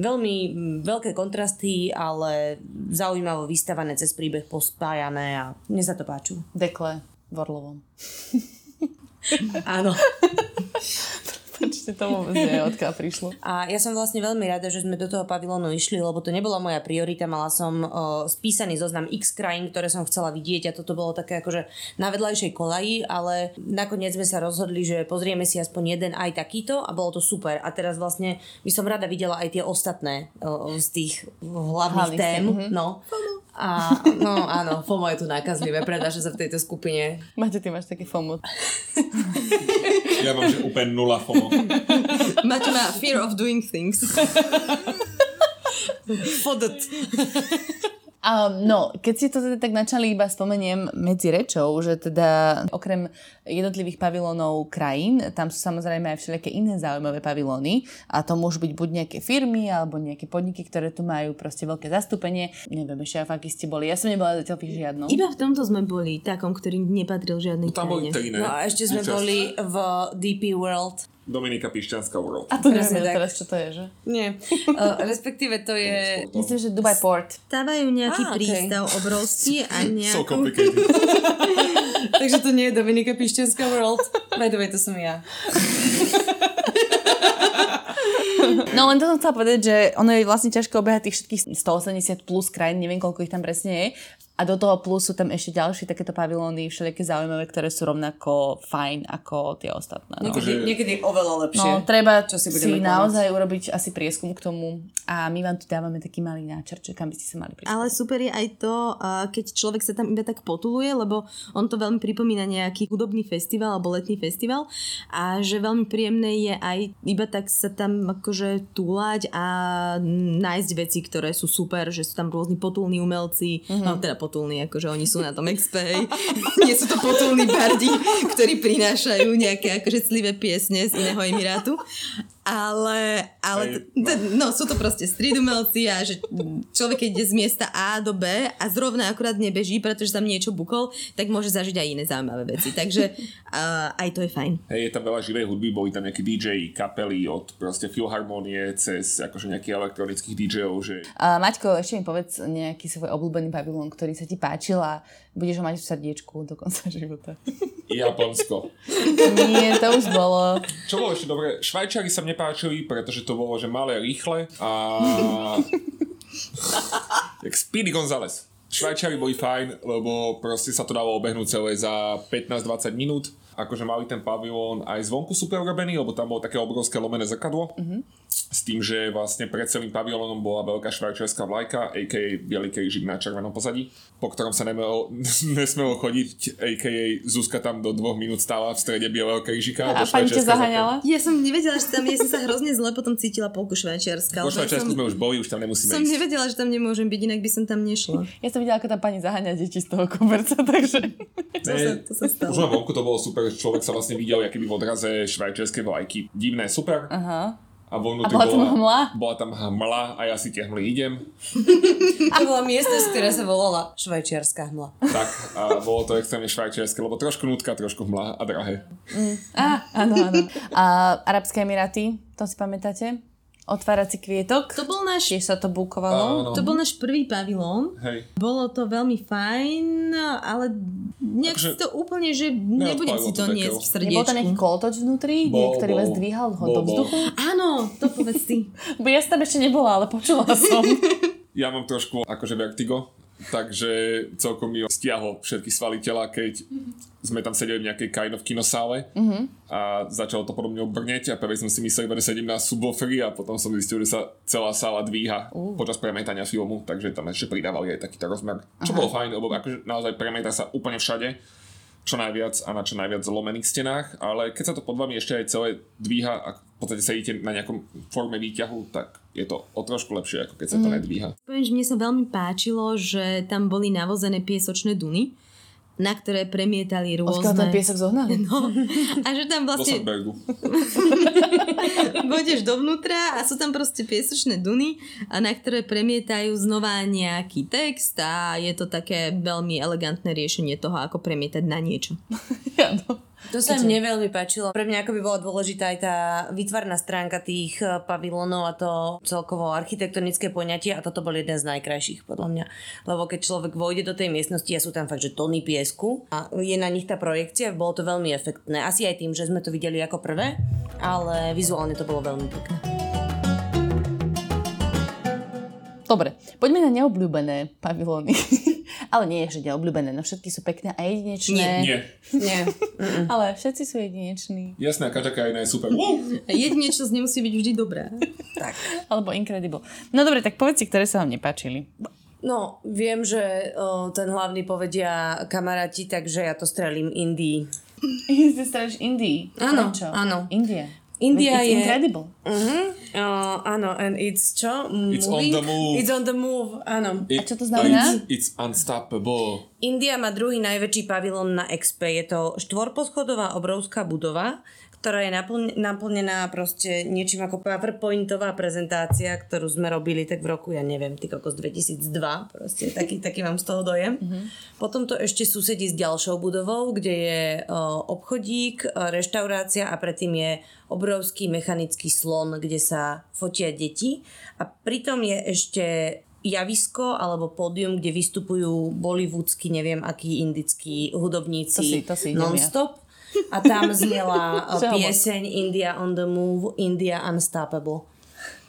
D: veľmi mm, veľké kontrasty, ale zaujímavo vystavané cez príbeh pospájané a mne sa to páču.
E: Dekle v Orlovom.
D: Áno.
E: Určite to vôbec nie odkiaľ prišlo.
D: A ja som vlastne veľmi rada, že sme do toho pavilónu išli, lebo to nebola moja priorita. Mala som uh, spísaný zoznam X krajín, ktoré som chcela vidieť a toto bolo také akože na vedľajšej kolaji, ale nakoniec sme sa rozhodli, že pozrieme si aspoň jeden aj takýto a bolo to super. A teraz vlastne by som rada videla aj tie ostatné uh, z tých hlavných Hlavný tém. Mm-hmm. No. A no áno, FOMO je tu nákazlivé, predáša sa v tejto skupine.
E: Máte, ty máš taký FOMO.
C: ja mám, že úplne nula FOMO.
B: Máte má fear of doing things.
D: Fodot.
E: Um, no, keď si to teda tak načali, iba spomeniem medzi rečou, že teda okrem jednotlivých pavilónov krajín, tam sú samozrejme aj všelijaké iné zaujímavé pavilóny a to môžu byť buď nejaké firmy alebo nejaké podniky, ktoré tu majú proste veľké zastúpenie. Neviem ešte, aký ste boli. Ja som nebola zatiaľ v žiadnom.
B: Iba v tomto sme boli, takom, ktorý nepatril žiadnej
C: no, tam boli iné.
D: No a ešte sme boli v DP World.
C: Dominika Pišťanská World.
E: A to neviem teraz, čo to je, že?
D: Nie. Uh, respektíve to je...
E: Myslím, že Dubai Port.
B: Stávajú nejaký ah, okay. prístav obrovský a nejakú...
C: So complicated.
D: Takže to nie je Dominika Pišťanská World. By the way, to som ja.
E: No len to som chcela povedať, že ono je vlastne ťažké obehať tých všetkých 180 plus krajín, neviem koľko ich tam presne je, a do toho plus sú tam ešte ďalšie takéto pavilóny, všelijaké zaujímavé, ktoré sú rovnako fajn ako tie ostatné.
D: No. Niekedy, niekedy oveľa lepšie.
E: No, treba čo si, si naozaj urobiť asi prieskum k tomu a my vám tu dávame taký malý náčrt, kam by ste sa mali
B: pristať. Ale super je aj to, keď človek sa tam iba tak potuluje, lebo on to veľmi pripomína nejaký hudobný festival alebo letný festival a že veľmi príjemné je aj iba tak sa tam akože túlať a nájsť veci, ktoré sú super, že sú tam rôzni potulní umelci, mm-hmm. no teda potulní, akože oni sú na tom expej. Nie sú to potulní bardi, ktorí prinášajú nejaké akože clivé piesne z iného emirátu ale, ale t- no sú to proste street umelci a že človek keď ide z miesta A do B a zrovna akurát nebeží, pretože tam niečo bukol, tak môže zažiť aj iné zaujímavé veci. Takže uh, aj to je fajn.
C: Hej, je tam veľa živej hudby, boli tam nejakí DJ, kapely od proste filharmonie cez akože nejakých elektronických DJov. Že...
E: Uh, Maťko, ešte mi povedz nejaký svoj obľúbený pavilón, ktorý sa ti páčil a budeš ho mať v srdiečku do konca života.
C: Japonsko.
E: Nie, to už bolo.
C: Čo bolo ešte dobre? Švajčari sa mne nepáčili, pretože to bolo, že malé, rýchle a... Jak Speedy Gonzales. Švajčari boli fajn, lebo proste sa to dalo obehnúť celé za 15-20 minút. Akože mali ten pavilón aj zvonku super urobený, lebo tam bolo také obrovské lomené zrkadlo. Mm-hmm s tým, že vlastne pred celým pavilónom bola veľká švajčiarská vlajka, a.k.a. bielý krížik na červenom pozadí, po ktorom sa nemelo, nesmelo chodiť, a.k.a. Zuzka tam do dvoch minút stála v strede bieleho krížika.
E: A pani ťa zaháňala?
B: Ja som nevedela, že tam, ja som sa hrozne zle potom cítila polku švajčiarska.
C: Po švajčiarsku som, sme už boli, už tam nemusíme
B: som ísť. Som nevedela, že tam nemôžem byť, inak by som tam nešla.
E: Ja som videla, ako tam pani zaháňa deti z toho koberca, takže...
C: to, sa, to sa stalo. Už vonku to bolo super, človek sa vlastne videl, aký by v odraze švajčiarskej vlajky. Divné, super.
E: Aha
C: a vo
E: a bola tam hmla?
C: Bola tam hmla a ja si tie hmly idem.
D: to bola miestnosť, ktorá sa volala švajčiarska hmla.
C: Tak, a bolo to extrémne švajčiarske, lebo trošku nutka, trošku hmla a drahé.
E: Mm. Á, áno, áno. A Arabské Emiráty, to si pamätáte? Otvárací kvietok.
B: To bol náš...
E: Tiež sa to bukovalo.
B: Áno. To bol náš prvý pavilón.
C: Hej.
B: Bolo to veľmi fajn, ale nejak akože, to úplne, že nebudem si to niesť v srdiečku.
E: Nebol tam nejaký kolotoč vnútri, bol, ktorý bol, vás dvíhal ho do vzduchu?
B: Áno, to povedz ty.
E: Bo ja som tam ešte nebola, ale počula som.
C: ja mám trošku akože vertigo takže celkom mi stiahol všetky svaly tela, keď sme tam sedeli v nejakej kind of kinosále. A začalo to podobne obrneť a prvej som si myslel, že sedím na subwooferi a potom som zistil, že sa celá sála dvíha počas premietania filmu, takže tam ešte pridávali aj takýto rozmer. Čo bolo fajn, lebo akože naozaj premieta sa úplne všade čo najviac a na čo najviac zlomených stenách, ale keď sa to pod vami ešte aj celé dvíha a v podstate sedíte na nejakom forme výťahu, tak je to o trošku lepšie, ako keď sa to nedvíha.
B: Poviem, že mne sa veľmi páčilo, že tam boli navozené piesočné duny, na ktoré premietali
E: Odkiaľ ten
B: rôzne...
E: piesok zohnali?
B: No, a že tam vlastne. Vôjdeš dovnútra a sú tam proste piesočné duny, a na ktoré premietajú znova nejaký text a je to také veľmi elegantné riešenie toho, ako premietať na niečo.
E: Áno.
D: To sa mne veľmi páčilo. Pre mňa ako by bola dôležitá aj tá výtvarná stránka tých eh, pavilónov a to celkovo architektonické poňatie a toto bol jeden z najkrajších podľa mňa. Lebo keď človek vojde do tej miestnosti a sú tam fakt, že tony piesku a je na nich tá projekcia, bolo to veľmi efektné. Asi aj tým, že sme to videli ako prvé, ale vizuálne to bolo veľmi pekné.
E: Dobre, poďme na neobľúbené pavilóny. Ale nie, že neobľúbené, no všetky sú pekné a jedinečné.
C: Nie.
D: Nie.
E: Ale všetci sú jedineční.
C: Jasné, každá krajina je super.
B: Jedinečnosť nemusí byť vždy dobrá.
D: Tak.
E: Alebo incredible. No dobre, tak povedz si, ktoré sa vám nepáčili.
D: No, viem, že o, ten hlavný povedia kamaráti, takže ja to strelím Indii.
E: Ty straš Indii.
D: Áno, áno.
E: India.
D: India
E: It's
D: je...
E: incredible.
D: Uh-huh. Uh, áno, and it's čo?
C: It's on the move.
D: It's on the move, áno.
C: It,
E: čo to znamená?
C: It's, it's unstoppable.
D: India má druhý najväčší pavilón na Expe. Je to štvorposchodová obrovská budova, ktorá je naplnená proste niečím ako PowerPointová prezentácia, ktorú sme robili tak v roku, ja neviem, ty kokos 2002, proste taký, taký mám z toho dojem. Mm-hmm. Potom to ešte susedí s ďalšou budovou, kde je obchodík, reštaurácia a predtým je obrovský mechanický slon, kde sa fotia deti. A pritom je ešte javisko alebo pódium, kde vystupujú bollywoodsky, neviem akí indickí hudobníci
E: To si- to si idem ja.
D: A tam znela
E: Čo?
D: pieseň India on the move, India unstoppable.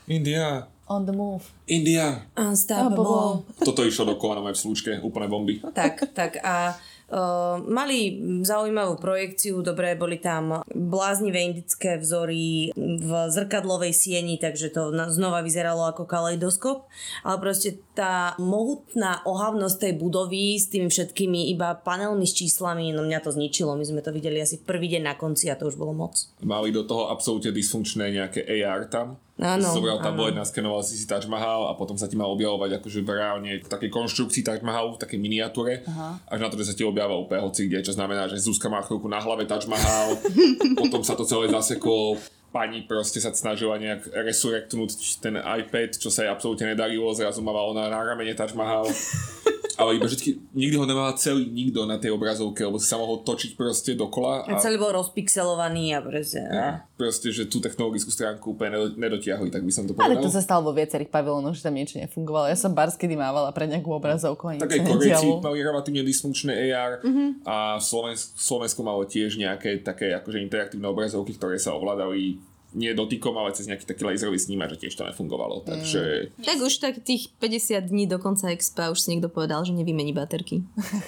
C: India.
E: On the move.
C: India.
D: Unstoppable.
C: Toto išlo dokola na mojej slúčke, úplne bomby.
D: Tak, tak a uh, mali zaujímavú projekciu, dobre, boli tam bláznivé indické vzory v zrkadlovej sieni, takže to znova vyzeralo ako kaleidoskop, ale proste tá mohutná ohavnosť tej budovy s tými všetkými iba panelmi s číslami, no mňa to zničilo, my sme to videli asi prvý deň na konci a to už bolo moc.
C: Mali do toho absolútne dysfunkčné nejaké AR tam.
D: Áno,
C: Zobral bolet, naskenoval si si Taj Mahal a potom sa ti mal objavovať akože v reálne v takej konštrukcii Taj Mahalu, v takej miniatúre. Aha. Až na to, že sa ti objavil úplne hoci kde, čo znamená, že Zuzka má chvíľku na hlave Taj Mahal, potom sa to celé zaseklo, pani proste sa snažila nejak resurrectnúť ten iPad, čo sa jej absolútne nedarilo, zrazu mala ona na ramene Taj Mahal. Ale iba vždy, nikdy ho nemala celý nikto na tej obrazovke, lebo si sa mohol točiť proste dokola.
D: A celý bol rozpixelovaný a proste...
C: a proste, že tú technologickú stránku úplne nedo- nedotiahli, tak by som to
E: Ale
C: povedal.
E: to sa stalo vo viacerých pavilónoch, že tam niečo nefungovalo. Ja som bars kedy mávala pre nejakú obrazovku a nič
C: Tak aj Korejci mali relatívne dysfunkčné AR
E: Mhm.
C: a Slovensko, Slovensko malo tiež nejaké také akože interaktívne obrazovky, ktoré sa ovládali nie dotykom, ale cez nejaký taký laserový snímač, že tiež to nefungovalo. Takže
B: Tak už tak tých 50 dní do konca expa už si niekto povedal, že nevymení baterky.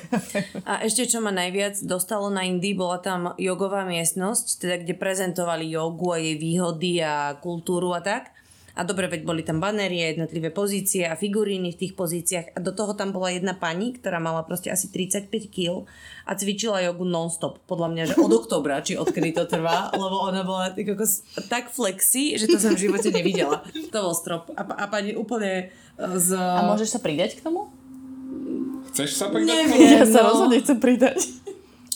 D: A ešte čo ma najviac dostalo na Indii, bola tam jogová miestnosť, teda kde prezentovali jogu a jej výhody a kultúru a tak. A dobre, veď boli tam banery a jednotlivé pozície a figuríny v tých pozíciách. A do toho tam bola jedna pani, ktorá mala proste asi 35 kg a cvičila jogu non-stop. Podľa mňa, že od oktobra, či odkedy to trvá, lebo ona bola tak, flexi, že to som v živote nevidela. To bol strop. A, a pani úplne e, z...
E: A môžeš sa pridať k tomu?
C: chceš sa pridať?
D: Neviem.
E: Ja sa
D: no.
E: rozhodne chcem pridať.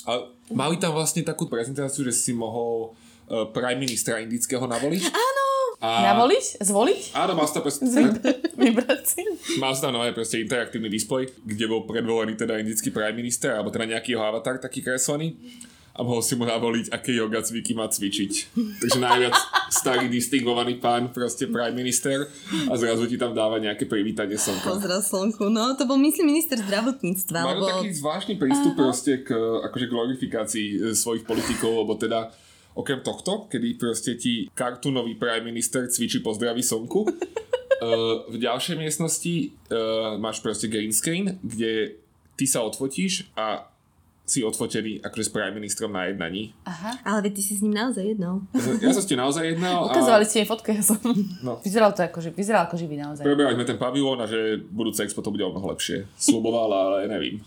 C: A mali tam vlastne takú prezentáciu, že si mohol uh, prime ministra indického navoliť. Áno. A,
E: Navoliť? Zvoliť?
C: Áno, mal si tam proste,
E: Vybrať si?
C: mal si tam nové proste interaktívny displej, kde bol predvolený teda indický prime minister, alebo teda nejaký jeho avatar taký kreslený a mohol si mu navoliť, aké yoga cviky má cvičiť. Takže najviac starý distingovaný pán, proste prime minister a zrazu ti tam dáva nejaké privítanie slnka.
B: Pozdrav slnku. No, to bol myslím minister zdravotníctva.
C: Majú
B: Lebo...
C: taký zvláštny prístup proste k akože glorifikácii e, svojich politikov, lebo teda okrem tohto, kedy proste ti kartunový prime minister cvičí pozdraví slnku, Uh, v ďalšej miestnosti uh, máš proste green screen, kde ty sa odfotíš a si odfotený akože s prime ministrom na jednaní.
B: Ale veď ty si s ním naozaj jednou.
C: Ja som ste naozaj jednal a
E: Ukazovali ste jej fotku, ja som...
C: No.
E: Vyzeral to ako, že, vyzeral ako živý naozaj.
C: preberali sme ten pavilón a že budúce expo to bude o mnoho lepšie. Slubovala, ale nevím.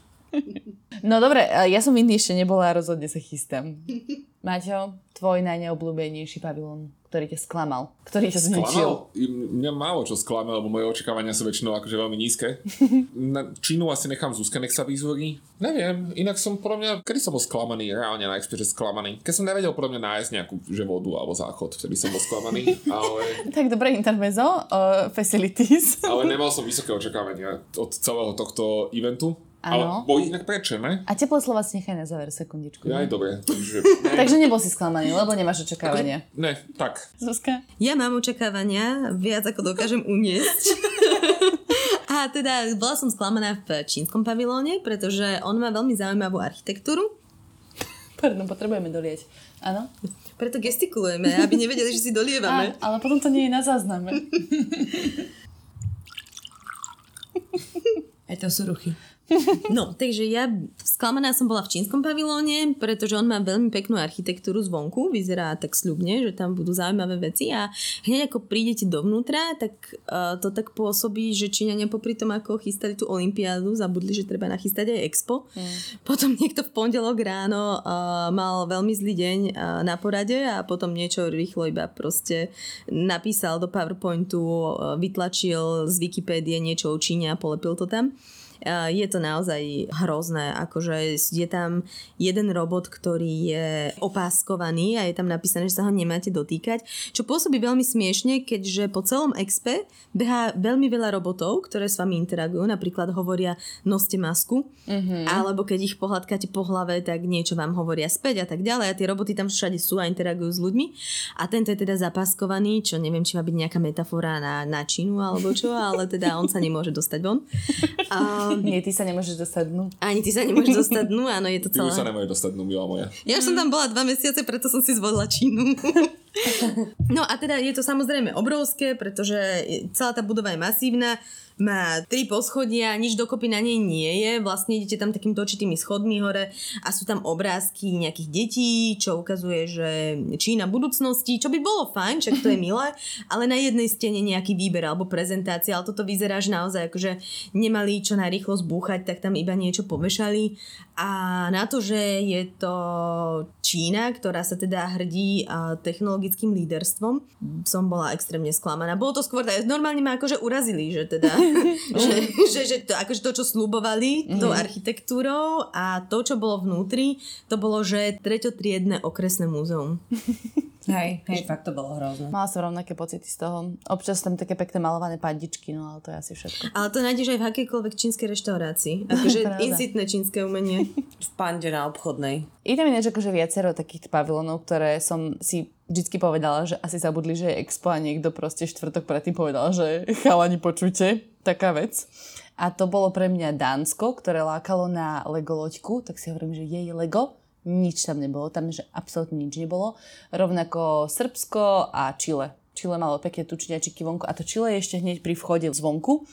E: No dobre, ja som v Indii ešte nebola a rozhodne sa chystám. Maťo, tvoj najneobľúbenejší pavilón, ktorý ťa sklamal, ktorý ťa zničil.
C: Sklamal? Mňa málo čo sklame, lebo moje očakávania sú väčšinou akože veľmi nízke. Na Čínu asi nechám Zuzke, nech sa vyzvorí. Neviem, inak som podľa mňa, kedy som bol sklamaný, reálne na expire sklamaný. Keď som nevedel podľa mňa nájsť nejakú že vodu alebo záchod, vtedy som bol sklamaný, ale,
E: Tak dobre, intermezo, uh, facilities.
C: ale nemal som vysoké očakávania od celého tohto eventu.
E: Áno.
C: Ale boli inak prečo, ne?
E: A teplé slova si nechaj na záver, sekundičku.
C: Ja aj dobre. Takže,
E: Takže nebol si sklamaný, lebo nemáš očakávania.
C: ne, tak.
E: Zuzka?
B: Ja mám očakávania, viac ako dokážem uniesť. A teda bola som sklamaná v čínskom pavilóne, pretože on má veľmi zaujímavú architektúru.
E: Pardon, potrebujeme dolieť. Áno?
B: Preto gestikulujeme, aby nevedeli, že si dolievame.
E: Á, ale potom to nie je na zázname.
D: Aj to sú ruchy.
B: No, takže ja sklamaná som bola v čínskom pavilóne, pretože on má veľmi peknú architektúru zvonku, vyzerá tak sľubne, že tam budú zaujímavé veci a hneď ako prídete dovnútra, tak uh, to tak pôsobí, že Číňania popri tom, ako chystali tú olympiádu, zabudli, že treba nachystať aj expo. Mm. Potom niekto v pondelok ráno uh, mal veľmi zlý deň uh, na porade a potom niečo rýchlo iba proste napísal do PowerPointu, uh, vytlačil z Wikipédie niečo o Číne a polepil to tam. Je to naozaj hrozné, akože je tam jeden robot, ktorý je opáskovaný a je tam napísané, že sa ho nemáte dotýkať, čo pôsobí veľmi smiešne, keďže po celom expe behá veľmi veľa robotov, ktoré s vami interagujú, napríklad hovoria noste masku, mm-hmm. alebo keď ich pohľadkáte po hlave, tak niečo vám hovoria späť a tak ďalej a tie roboty tam všade sú a interagujú s ľuďmi a tento je teda zapáskovaný, čo neviem, či má byť nejaká metafora na, na Čínu alebo čo, ale teda on sa nemôže dostať von. A,
E: Nie, ty sa nemôžeš dostať dnu.
B: ani ty sa nemôžeš dostať dnu, áno, je to
C: Ty už sa
B: celé.
C: nemôže dostať, no milá moja.
B: Ja už som tam bola dva mesiace, preto som si zvolila Čínu. No a teda je to samozrejme obrovské, pretože celá tá budova je masívna, má tri poschodia, nič dokopy na nej nie je, vlastne idete tam takými točitými schodmi hore a sú tam obrázky nejakých detí, čo ukazuje, že Čína budúcnosti, čo by bolo fajn, však to je milé, ale na jednej stene nejaký výber alebo prezentácia, ale toto vyzerá, že naozaj akože nemali čo najrýchlo zbúchať, tak tam iba niečo povešali a na to, že je to Čína, ktorá sa teda hrdí technologickým líderstvom, som bola extrémne sklamaná. Bolo to skôr, normálne ma akože urazili, že teda, že, že, že to, akože to, čo slúbovali mm-hmm. tou architektúrou a to, čo bolo vnútri, to bolo, že treťotriedne okresné múzeum.
D: Hej, hej, fakt to bolo hrozné.
E: Mala som rovnaké pocity z toho. Občas tam také pekné malované pandičky, no ale to je asi všetko.
B: Ale to nájdeš aj v akejkoľvek čínskej reštaurácii. Akože insitné čínske umenie.
D: V pande na obchodnej.
E: Je tam ináč akože viacero takých pavilónov, ktoré som si vždycky povedala, že asi zabudli, že je expo a niekto proste štvrtok predtým povedal, že chalani počujte, taká vec. A to bolo pre mňa Dánsko, ktoré lákalo na Lego loďku, tak si hovorím, že jej Lego, nič tam nebolo, tam že absolútne nič nebolo. Rovnako Srbsko a Chile. Chile malo pekne tučniačiky vonku a to Chile je ešte hneď pri vchode zvonku.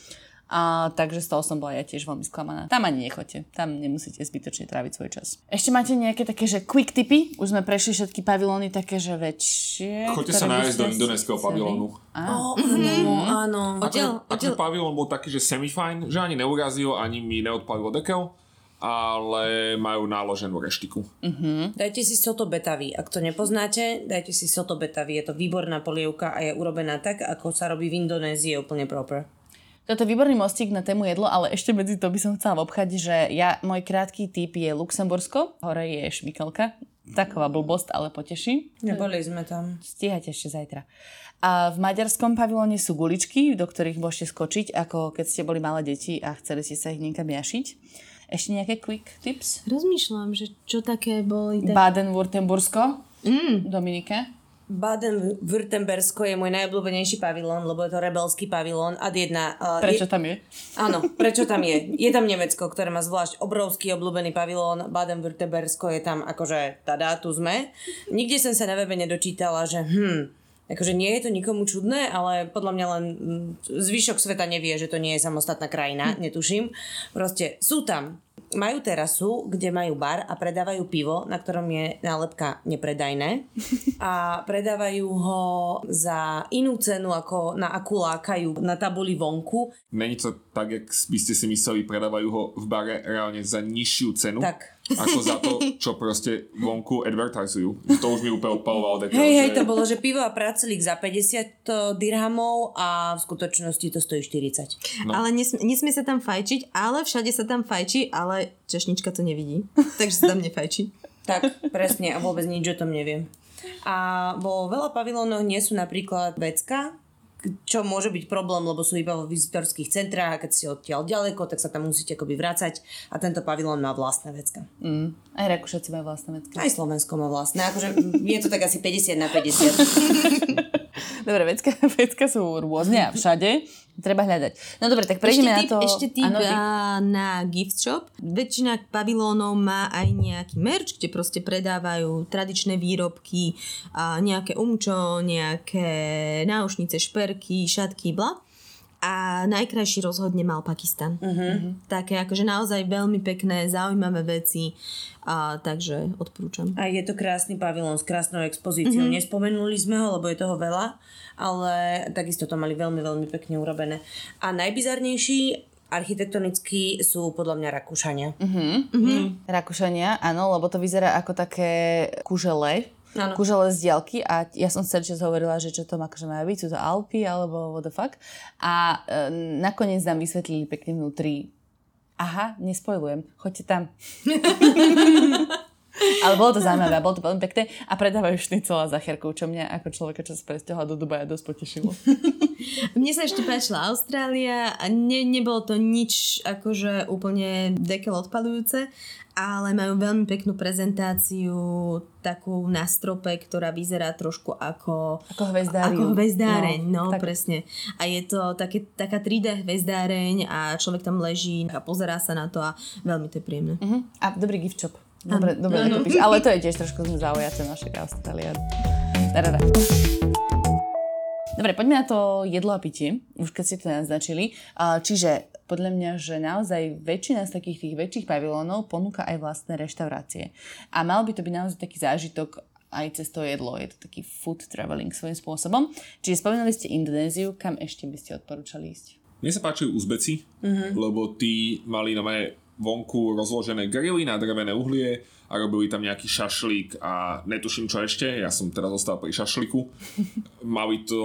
E: A takže z toho som bola ja tiež veľmi sklamaná. Tam ani nechoďte, tam nemusíte zbytočne tráviť svoj čas. Ešte máte nejaké také, že quick tipy? Už sme prešli všetky pavilóny také, že väčšie.
C: Choďte sa nájsť do indonéského pavilónu.
E: Á,
D: Ó, áno,
C: Akože
B: odtiaľ,
C: pavilón bol taký, že semi-fine, že ani neurazil, ani mi neodpalilo dekel, ale majú náloženú reštiku.
D: Dajte si soto betavy. Ak to nepoznáte, dajte si soto betavy. Je to výborná polievka a je urobená tak, ako sa robí v Indonézii, je úplne proper.
E: Toto je výborný mostík na tému jedlo, ale ešte medzi to by som chcela obchať, že ja, môj krátky tip je Luxembursko, hore je šmikelka, taková blbosť, ale poteší.
D: Neboli sme tam.
E: Stíhate ešte zajtra. A v maďarskom pavilóne sú guličky, do ktorých môžete skočiť, ako keď ste boli malé deti a chceli ste sa ich niekam jašiť. Ešte nejaké quick tips?
B: rozmýšľam, že čo také boli. Tak...
E: Baden-Württembersko, mm. Dominike.
D: Baden-Württembersko je môj najobľúbenejší pavilón, lebo je to rebelský pavilón. Ad jedna. Uh,
E: Prečo
D: je,
E: tam je?
D: Áno, prečo tam je? Je tam Nemecko, ktoré má zvlášť obrovský obľúbený pavilón. Baden-Württembersko je tam akože tada, tu sme. Nikde som sa na webe nedočítala, že hm, Akože nie je to nikomu čudné, ale podľa mňa len mm, zvyšok sveta nevie, že to nie je samostatná krajina, netuším. Proste sú tam majú terasu, kde majú bar a predávajú pivo, na ktorom je nálepka nepredajné a predávajú ho za inú cenu, ako na akú lákajú na tabuli vonku.
C: Není to tak, jak by ste si mysleli, predávajú ho v bare reálne za nižšiu cenu.
D: Tak
C: ako za to, čo proste vonku advertizujú. To už mi úplne odpalovalo.
D: Hej, hej,
C: že-
D: to bolo, že pivo a prácelik za 50 dirhamov a v skutočnosti to stojí 40.
B: No. Ale nesmie, nesmie sa tam fajčiť, ale všade sa tam fajčí, ale čašnička to nevidí. Takže sa tam nefajčí.
D: Tak, presne, a vôbec nič o tom neviem. A vo veľa pavilónoch nie sú napríklad vecka, čo môže byť problém, lebo sú iba vo vizitorských centrách a keď ste odtiaľ ďaleko, tak sa tam musíte akoby vrácať a tento pavilón má vlastné vecka.
E: Mm. Aj Rakúšaci majú vlastné veci.
D: Aj Slovensko má vlastné, akože je to tak asi 50 na 50.
E: Dobre, vecka, vecka sú rôzne a všade. Treba hľadať. No dobre, tak prejdeme na to.
B: Ešte tip
E: Áno, ty-
B: a, na gift shop. Väčšina pavilónov má aj nejaký merch, kde proste predávajú tradičné výrobky, a nejaké umčo, nejaké náušnice, šperky, šatky, bla. A najkrajší rozhodne mal Pakistan. Uh-huh. Také akože naozaj veľmi pekné, zaujímavé veci. A, takže odporúčam.
D: A je to krásny pavilón s krásnou expozíciou. Mm-hmm. Nespomenuli sme ho, lebo je toho veľa, ale takisto to mali veľmi, veľmi pekne urobené. A najbizarnejší architektonicky sú podľa mňa Rakúšania.
E: Mhm. Rakúšania, áno, lebo to vyzerá ako také kužele.
D: Áno.
E: Kužele z diaľky a ja som čas hovorila, že čo to má akože má byť, sú to Alpy alebo what the fuck. A e, nakoniec nám vysvetlili pekne vnútri, aha, nespojlujem, choďte tam. Ale bolo to zaujímavé, bolo to veľmi pekné a predávajú šnicel a zacharku, čo mňa ako človeka, čo sa presťahovala do Dubaja, dosť potešilo.
B: Mne sa ešte páčila Austrália a ne, nebolo to nič akože úplne dekel odpadujúce, ale majú veľmi peknú prezentáciu takú na strope, ktorá vyzerá trošku ako
E: Ako hvezdárium.
B: Ako hvezdáreň, No,
E: no tak.
B: presne. A je to také, taká 3D hvezdáreň a človek tam leží a pozerá sa na to a veľmi to je príjemné.
E: Uh-huh. A dobrý gift shop. Dobre, dobre to píš. Ale to je tiež trošku zaujace naše Austrália. Dobre, poďme na to jedlo a pitie, už keď ste to naznačili. Čiže podľa mňa, že naozaj väčšina z takých tých väčších pavilónov ponúka aj vlastné reštaurácie. A mal by to byť naozaj taký zážitok aj cez to jedlo. Je to taký food traveling svojím spôsobom. Čiže spomínali ste Indonéziu, kam ešte by ste odporúčali ísť?
C: Mne sa páčili Uzbeci, mm-hmm. lebo tí mali na vonku rozložené grily na drevené uhlie a robili tam nejaký šašlík a netuším čo ešte, ja som teraz zostal pri šašliku. Mali to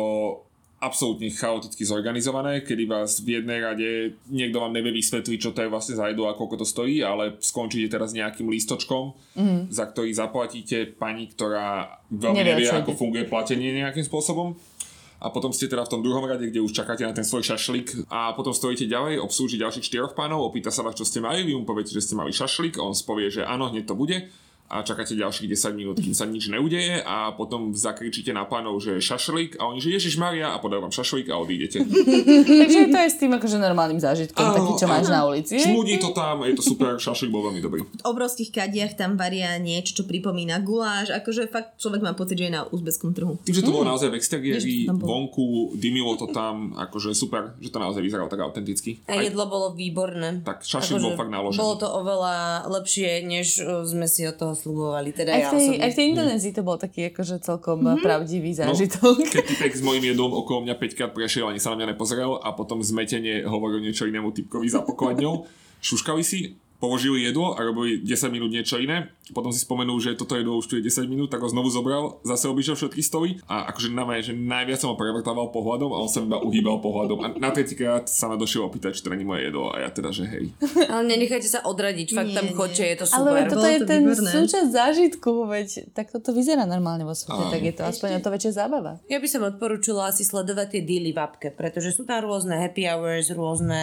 C: absolútne chaoticky zorganizované, kedy vás v jednej rade niekto vám nevie vysvetliť, čo to je vlastne za jedlo a koľko to stojí, ale skončíte teraz nejakým lístočkom, mm. za ktorý zaplatíte pani, ktorá veľmi
E: Nevie,
C: nevie, ako
E: ide.
C: funguje platenie nejakým spôsobom a potom ste teda v tom druhom rade, kde už čakáte na ten svoj šašlik a potom stojíte ďalej, obslúži ďalších štyroch pánov, opýta sa vás, čo ste mali, vy mu poviete, že ste mali šašlik, on povie, že áno, hneď to bude a čakáte ďalších 10 minút, kým sa nič neudeje a potom zakričíte na pánov, že šašlik a oni, že Ježiš Maria a podajú vám šašlik a odídete.
E: Takže to je s tým akože normálnym zážitkom, taký, čo máš na ulici.
C: Čmudí to tam, je to super, šašlik bol veľmi dobrý.
B: V obrovských kadiach tam varia niečo, čo pripomína guláš, akože fakt človek má pocit, že je na uzbeckom trhu.
C: Tým, že to bolo naozaj v exteriéri, vonku, dymilo to tam, akože super, že to naozaj vyzeralo tak autenticky.
D: A jedlo bolo výborné.
C: Tak šašlik bol fakt naložený.
D: Bolo to oveľa lepšie, než uh, sme si od toho slúbovali. Teda
E: Aj
D: ja
E: v, tej,
D: osobne.
E: aj v tej Indonézii to bol taký akože celkom mm-hmm. pravdivý zážitok.
C: Keď typek s mojím jedlom okolo mňa 5 krát prešiel, ani sa na mňa nepozrel a potom zmetenie hovoril niečo inému typkovi za pokladňou. Šuškali si, položili jedlo a robili 10 minút niečo iné. Potom si spomenul, že toto jedlo už tu je 10 minút, tak ho znovu zobral, zase obišiel všetky stoly a akože na mňa, že najviac som ho prevrtával pohľadom a on sa iba uhýbal pohľadom. A na tretíkrát sa ma došiel opýtať, či to není moje jedlo a ja teda, že hej.
D: Ale nenechajte sa odradiť, fakt
B: Nie,
D: tam
B: nie.
D: chodte, je to
E: Ale
D: super.
E: veď toto
B: Bolo
E: je
B: to
E: ten
B: výborné.
E: súčasť zážitku, veď tak toto vyzerá normálne vo svete, tak je to aspoň o to väčšia zábava.
D: Ja by som odporúčila asi sledovať tie dealy v apke, pretože sú tam rôzne happy hours, rôzne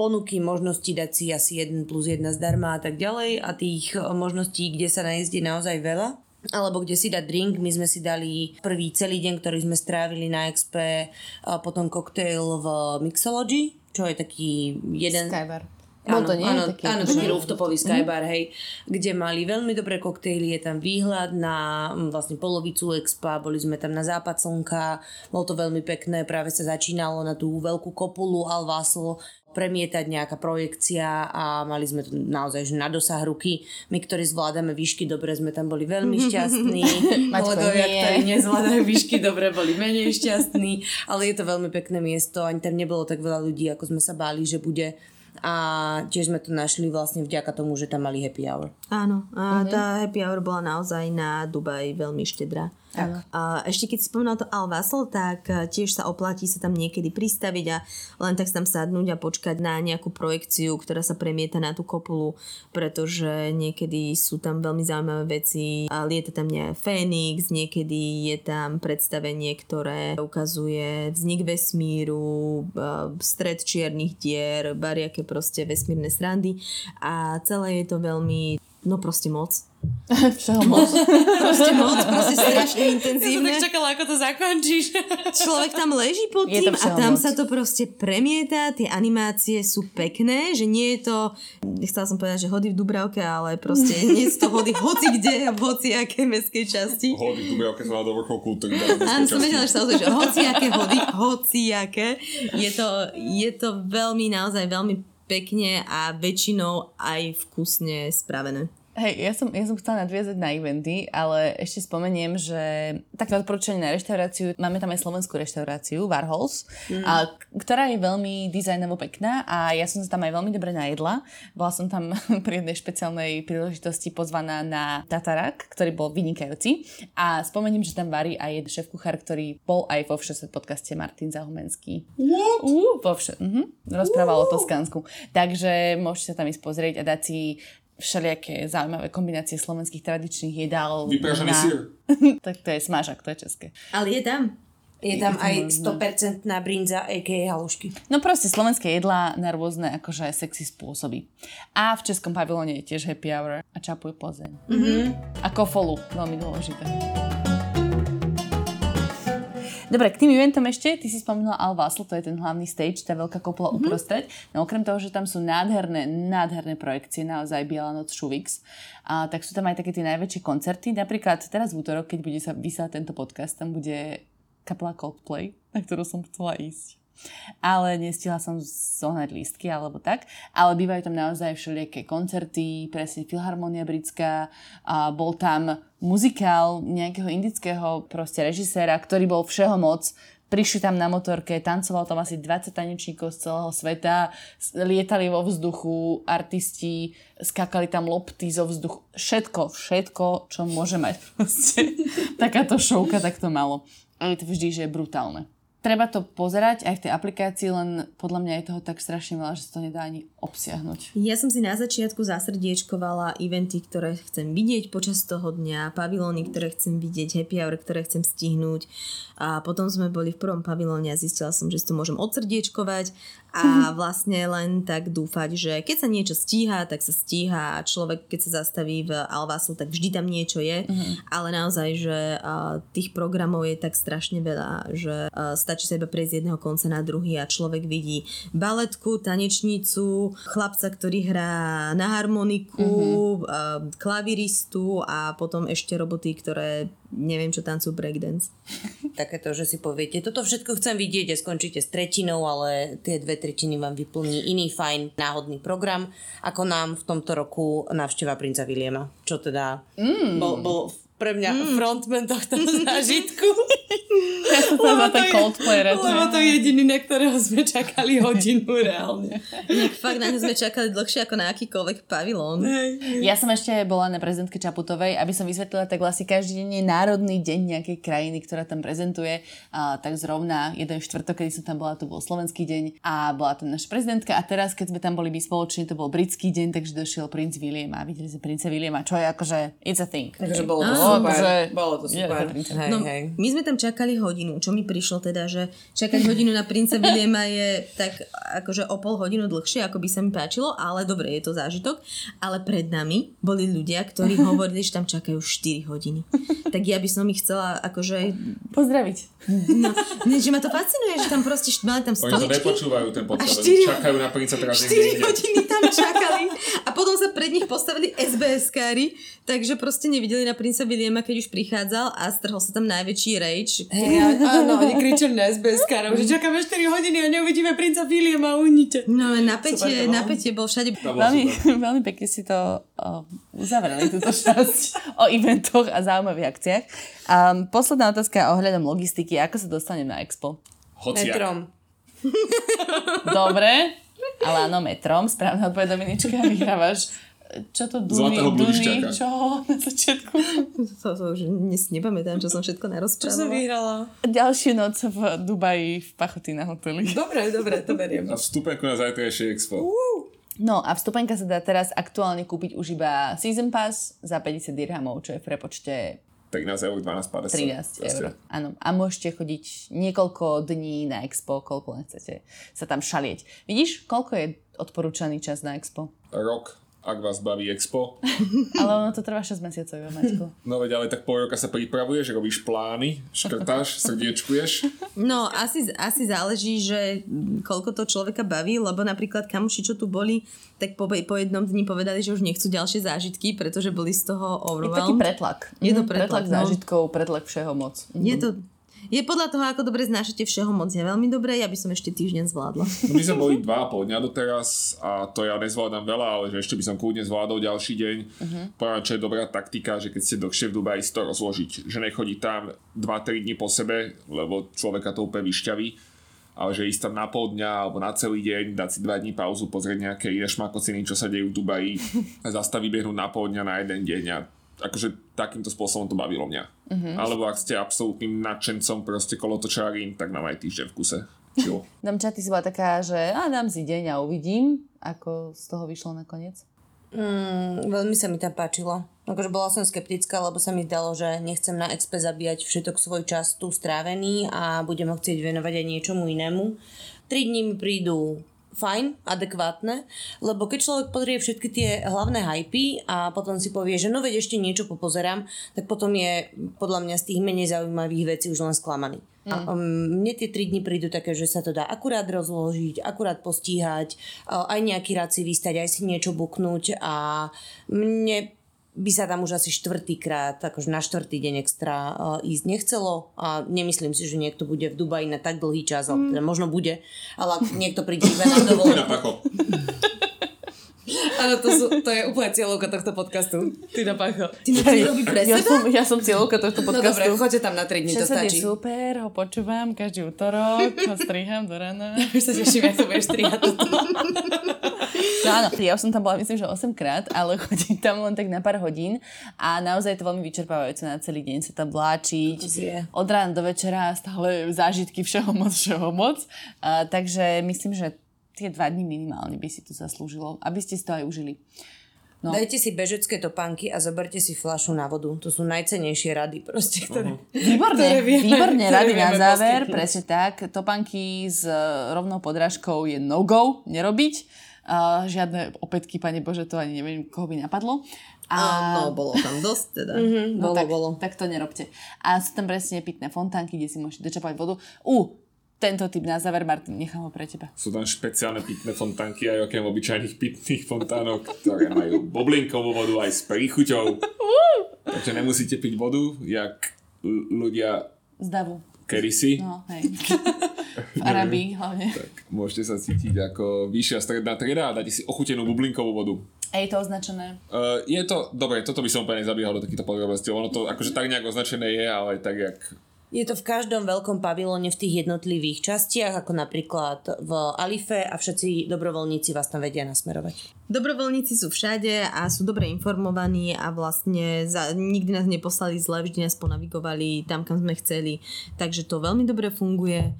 D: ponuky, možnosti dať si asi 1 plus 1 zdarma a tak ďalej a tých eh, možností, kde sa je naozaj veľa alebo kde si dať drink. My sme si dali prvý celý deň, ktorý sme strávili na Expe, a potom koktejl v Mixology, čo je taký jeden...
E: Skybar. Bol to nie?
D: áno,
E: Taký-
D: áno, taký rooftopový skybar, hej, kde mali veľmi dobré koktejly, je tam výhľad na mm, vlastne polovicu expa, boli sme tam na západ slnka, bolo to veľmi pekné, práve sa začínalo na tú veľkú kopulu Alvasl premietať nejaká projekcia a mali sme to naozaj že na dosah ruky. My, ktorí zvládame výšky dobre, sme tam boli veľmi šťastní.
E: Nie.
D: ktorí nezvládajú výšky dobre, boli menej šťastní. Ale je to veľmi pekné miesto, ani tam nebolo tak veľa ľudí, ako sme sa báli, že bude a tiež sme to našli vlastne vďaka tomu, že tam mali happy hour.
B: Áno, a tá happy hour bola naozaj na Dubaj veľmi štedrá.
D: Tak.
B: A ešte keď si spomínal to Al Wasl, tak eh, tiež sa oplatí sa tam niekedy pristaviť a len tak sa tam sadnúť a počkať na nejakú projekciu, ktorá sa premieta na tú kopulu, pretože niekedy sú tam veľmi zaujímavé veci. A lieta tam nejaký Fénix, niekedy je tam predstavenie, ktoré ukazuje vznik vesmíru, eh, stred čiernych dier, bariaké proste vesmírne srandy a celé je to veľmi, no proste moc.
E: Všeho moc.
B: Proste moc, proste strašne intenzívne.
D: čakala, ako to zakončíš.
B: Človek tam leží pod tým a tam
E: všemoc.
B: sa to proste premieta, tie animácie sú pekné, že nie je to, nechcela som povedať, že hody v Dubravke, ale proste nie sú to hody hoci kde, v hoci akej mestskej časti.
C: Hody v Dubravke sa do vrcholku, tak dá
B: Áno, som vedela, že sa ozve, že hoci aké hody, hoci aké. Je to, je to veľmi, naozaj veľmi pekne a väčšinou aj vkusne spravené.
E: Hej, ja som, ja som chcela nadviazať na eventy, ale ešte spomeniem, že také odporúčanie na reštauráciu, máme tam aj slovenskú reštauráciu, Warhols, mm. a, ktorá je veľmi dizajnovo pekná a ja som sa tam aj veľmi dobre najedla. Bola som tam pri jednej špeciálnej príležitosti pozvaná na Tatarak, ktorý bol vynikajúci a spomeniem, že tam varí aj jeden šéf-kuchár, ktorý bol aj vo Všeset podcaste Martin Zahumenský. What? Uh, vo vše, uh-huh, rozprával o Toskánsku. Takže môžete sa tam ísť pozrieť a dať si všelijaké zaujímavé kombinácie slovenských tradičných jedál.
C: Vypražaný
E: na-
C: sír.
E: tak to je smažak, to je české.
B: Ale je tam.
D: Je tam aj 100% brinza, a.k.a. halušky.
E: No proste slovenské jedlá na rôzne akože sexy spôsoby. A v českom pavilóne je tiež happy hour a čapuj Plzeň. Mm-hmm. A kofolu, veľmi dôležité. Dobre, k tým eventom ešte, ty si spomínala Al Wasl, to je ten hlavný stage, tá veľká kopula mm-hmm. uprostred. No okrem toho, že tam sú nádherné, nádherné projekcie, naozaj Biela noc Šuvix, a tak sú tam aj také tie najväčšie koncerty. Napríklad teraz v útorok, keď bude sa vysielať tento podcast, tam bude kapela Coldplay, na ktorú som chcela ísť ale nestihla som zohnať lístky alebo tak. Ale bývajú tam naozaj všelijaké koncerty, presne Filharmonia britská, a bol tam muzikál nejakého indického proste režiséra, ktorý bol všeho moc, prišli tam na motorke, tancoval tam asi 20 tanečníkov z celého sveta, lietali vo vzduchu, artisti, skakali tam lopty zo vzduchu, všetko, všetko, čo môže mať proste. Takáto šovka takto malo. A to vždy, že je brutálne. Treba to pozerať aj v tej aplikácii, len podľa mňa je toho tak strašne veľa, že sa to nedá ani obsiahnuť.
B: Ja som si na začiatku zasrdiečkovala eventy, ktoré chcem vidieť počas toho dňa, pavilóny, ktoré chcem vidieť, happy hour, ktoré chcem stihnúť. A potom sme boli v prvom pavilóne a zistila som, že si to môžem odsrdiečkovať a vlastne len tak dúfať, že keď sa niečo stíha, tak sa stíha a človek, keď sa zastaví v Alvasl, tak vždy tam niečo je, ale naozaj, že tých programov je tak strašne veľa, že stačí sa iba prejsť z jedného konca na druhý a človek vidí baletku, tanečnicu, chlapca, ktorý hrá na harmoniku, a, klaviristu a potom ešte roboty, ktoré neviem čo tancujú breakdance.
D: Takéto, že si poviete, toto všetko chcem vidieť a skončíte s tretinou, ale tie dve tretiny vám vyplní iný fajn náhodný program, ako nám v tomto roku návšteva princa Williama. Čo teda mm. bol, bol pre mňa mm. frontman tohto zážitku.
E: Ja som sa za ten Coldplay.
D: Lebo to je jediný, na ktorého sme čakali hodinu reálne.
B: Inak fakt na ňu sme čakali dlhšie ako na akýkoľvek pavilón.
E: Ja som ešte bola na prezidentke Čaputovej, aby som vysvetlila, tak vlastne každý deň je národný deň nejakej krajiny, ktorá tam prezentuje. A, tak zrovna jeden štvrtok, kedy som tam bola, to bol slovenský deň a bola tam naša prezidentka. A teraz, keď sme tam boli my spoločne, to bol britský deň, takže došiel princ William a videli sme princa Williama, čo je akože it's a thing.
D: Takže bolo to
E: super. že-
D: Bolo to
E: Je,
D: super.
E: princep.
D: Hej,
B: No,
D: hej.
B: my sme tam čakali hodinu, čo mi prišlo teda, že čakať hodinu na princa Williama je tak akože o pol hodinu dlhšie, ako by sa mi páčilo, ale dobre, je to zážitok. Ale pred nami boli ľudia, ktorí hovorili, že tam čakajú 4 hodiny. Tak ja by som ich chcela akože...
E: Pozdraviť.
B: No, nie, že ma to fascinuje, že tam proste mali tam
C: Oni to
B: stoličky.
C: nepočúvajú ten podcast,
B: štyri-
C: čakajú na princa teraz
B: 4
C: niekde inde.
B: hodiny tam čakali a potom sa pred nich postavili SBS-kári, takže proste nevideli na princa Williama, keď už prichádzal a strhol sa tam najväčší rage.
D: Hej, a- áno, oni kričali na SBS károv, že čakáme 4 hodiny a neuvidíme princa Williama, uhnite.
B: No napätie,
D: Super to bolo.
B: napätie bol všade.
E: Veľmi, veľmi pekne si to o, uzavreli, túto časť o eventoch a zaujímavých akciách. Um, posledná otázka ohľadom logistiky. Ako sa dostanem na Expo?
C: Hociak.
D: Metrom.
E: Dobre, ale áno, metrom. Správna odpoveď Dominička. Vyhrávaš čo to Duny, Duny, čo na začiatku?
B: To, to už dnes nepamätám, čo som všetko
D: Čo som
B: narozprávala.
D: vyhrala?
E: Ďalšiu noc v Dubaji v Pachoty na hoteli.
D: Dobre, dobre, to beriem.
C: A vstupenku na zajtrajšie expo.
E: No a vstupenka sa dá teraz aktuálne kúpiť už iba Season Pass za 50 dirhamov, čo je v prepočte
C: 13 eur, 12, 50.
E: 13 eur. Áno. A môžete chodiť niekoľko dní na Expo, koľko len chcete sa tam šalieť. Vidíš, koľko je odporúčaný čas na Expo?
C: Rok, ak vás baví expo.
E: Ale ono to trvá 6 mesiacov, Maťko.
C: No veď ale tak pol roka sa pripravuješ, robíš plány, škrtáš, srdiečkuješ.
B: No, asi, asi záleží, že koľko to človeka baví, lebo napríklad kamuši, čo tu boli, tak po, po jednom dni povedali, že už nechcú ďalšie zážitky, pretože boli z toho
E: Je taký
B: overwhelmed.
E: pretlak.
B: Je to
E: Mhm,
B: pretlak, no.
E: zážitkov, pretlak všeho moc.
B: Je to... Je podľa toho, ako dobre znášate všeho moc je veľmi dobré, ja by som ešte týždeň zvládla.
C: No my sme boli dva a pol dňa doteraz a to ja nezvládam veľa, ale že ešte by som kľudne zvládol ďalší deň. Uh-huh. Poviem, čo je dobrá taktika, že keď ste dlhšie v Dubaji si to rozložiť. Že nechodí tam 2-3 dní po sebe, lebo človeka to úplne vyšťaví ale že ísť tam na pol dňa alebo na celý deň, dať si 2 dní pauzu, pozrieť nejaké iné šmakociny, čo sa dejú v Dubaji a zase tam vybehnúť na pol dňa na jeden deň a akože takýmto spôsobom to bavilo mňa. Uh-huh. Alebo ak ste absolútnym nadšencom proste kolotočárin, tak mám aj týždeň v kuse. Chill.
E: Damča, ty si bola taká, že a dám si deň a uvidím, ako z toho vyšlo nakoniec.
D: Mm, veľmi sa mi tam páčilo. Akože bola som skeptická, lebo sa mi zdalo, že nechcem na expe zabíjať všetok svoj čas tu strávený a budem ho chcieť venovať aj niečomu inému. Tri dní mi prídu fajn, adekvátne, lebo keď človek pozrie všetky tie hlavné hypy a potom si povie, že no veď ešte niečo popozerám, tak potom je podľa mňa z tých menej zaujímavých vecí už len sklamaný. A um, mne tie 3 dni prídu také, že sa to dá akurát rozložiť, akurát postíhať, aj nejaký rád si vystať, aj si niečo buknúť a mne by sa tam už asi štvrtýkrát, akože na štvrtý deň extra uh, ísť nechcelo a nemyslím si, že niekto bude v Dubaji na tak dlhý čas, ale teda možno bude, ale ak niekto príde iba na
C: Na
D: dovolenku. Áno, to, sú, to je úplne cieľovka tohto podcastu. Ty na pacho.
B: Ty na to robí pre
E: Ja
B: seba?
E: som, ja som cieľovka tohto
D: No
E: podcastu.
D: dobre, choďte tam na 3 dní, to stačí.
E: super, ho počúvam každý útorok, ho striham do rána.
D: Už sa teším, ako budeš strihať toto.
E: No áno, ja už som tam bola myslím, že 8 krát, ale chodím tam len tak na pár hodín a naozaj je to veľmi vyčerpávajúce na celý deň sa tam vláčiť. Od rána do večera stále zážitky všeho moc, všeho moc. A, takže myslím, že tie dva dny minimálne by si to zaslúžilo, aby ste si to aj užili.
D: No. Dajte si bežecké topánky a zoberte si flašu na vodu. To sú najcenejšie rady proste, ktoré...
E: Výborne,
D: ktoré vieme-
E: výborne,
D: ktoré
E: rady na záver,
D: poskytnúť.
E: presne tak. Topanky s e, rovnou podrážkou je no-go, nerobiť. Uh, žiadne opätky, pane Bože, to ani neviem, koho by napadlo. A,
B: No, bolo tam dosť teda.
D: Mhm,
E: no,
D: bolo,
E: tak,
D: bolo.
E: tak to nerobte. A sú tam presne pitné fontánky, kde si môžete dočapať vodu. U, tento typ na záver, Martin, nechám ho pre teba.
C: Sú tam špeciálne pitné fontánky aj okrem obyčajných pitných fontánok, ktoré majú boblinkovú vodu aj s príchuťou. Takže nemusíte piť vodu, jak ľudia
E: Z davu.
C: kedysi.
E: No, hej. v Arabii hlavne.
C: Tak môžete sa cítiť ako vyššia stredná trieda a dáte si ochutenú bublinkovú vodu.
E: A je to označené.
C: Uh, je to, dobre, toto by som úplne nezabiehal do takýchto podrobností, ono to akože tak nejak označené je, ale tak jak
D: Je to v každom veľkom pavilóne v tých jednotlivých častiach, ako napríklad v Alife a všetci dobrovoľníci vás tam vedia nasmerovať.
B: Dobrovoľníci sú všade a sú dobre informovaní a vlastne za, nikdy nás neposlali zle, vždy nás ponavigovali tam, kam sme chceli. Takže to veľmi dobre funguje.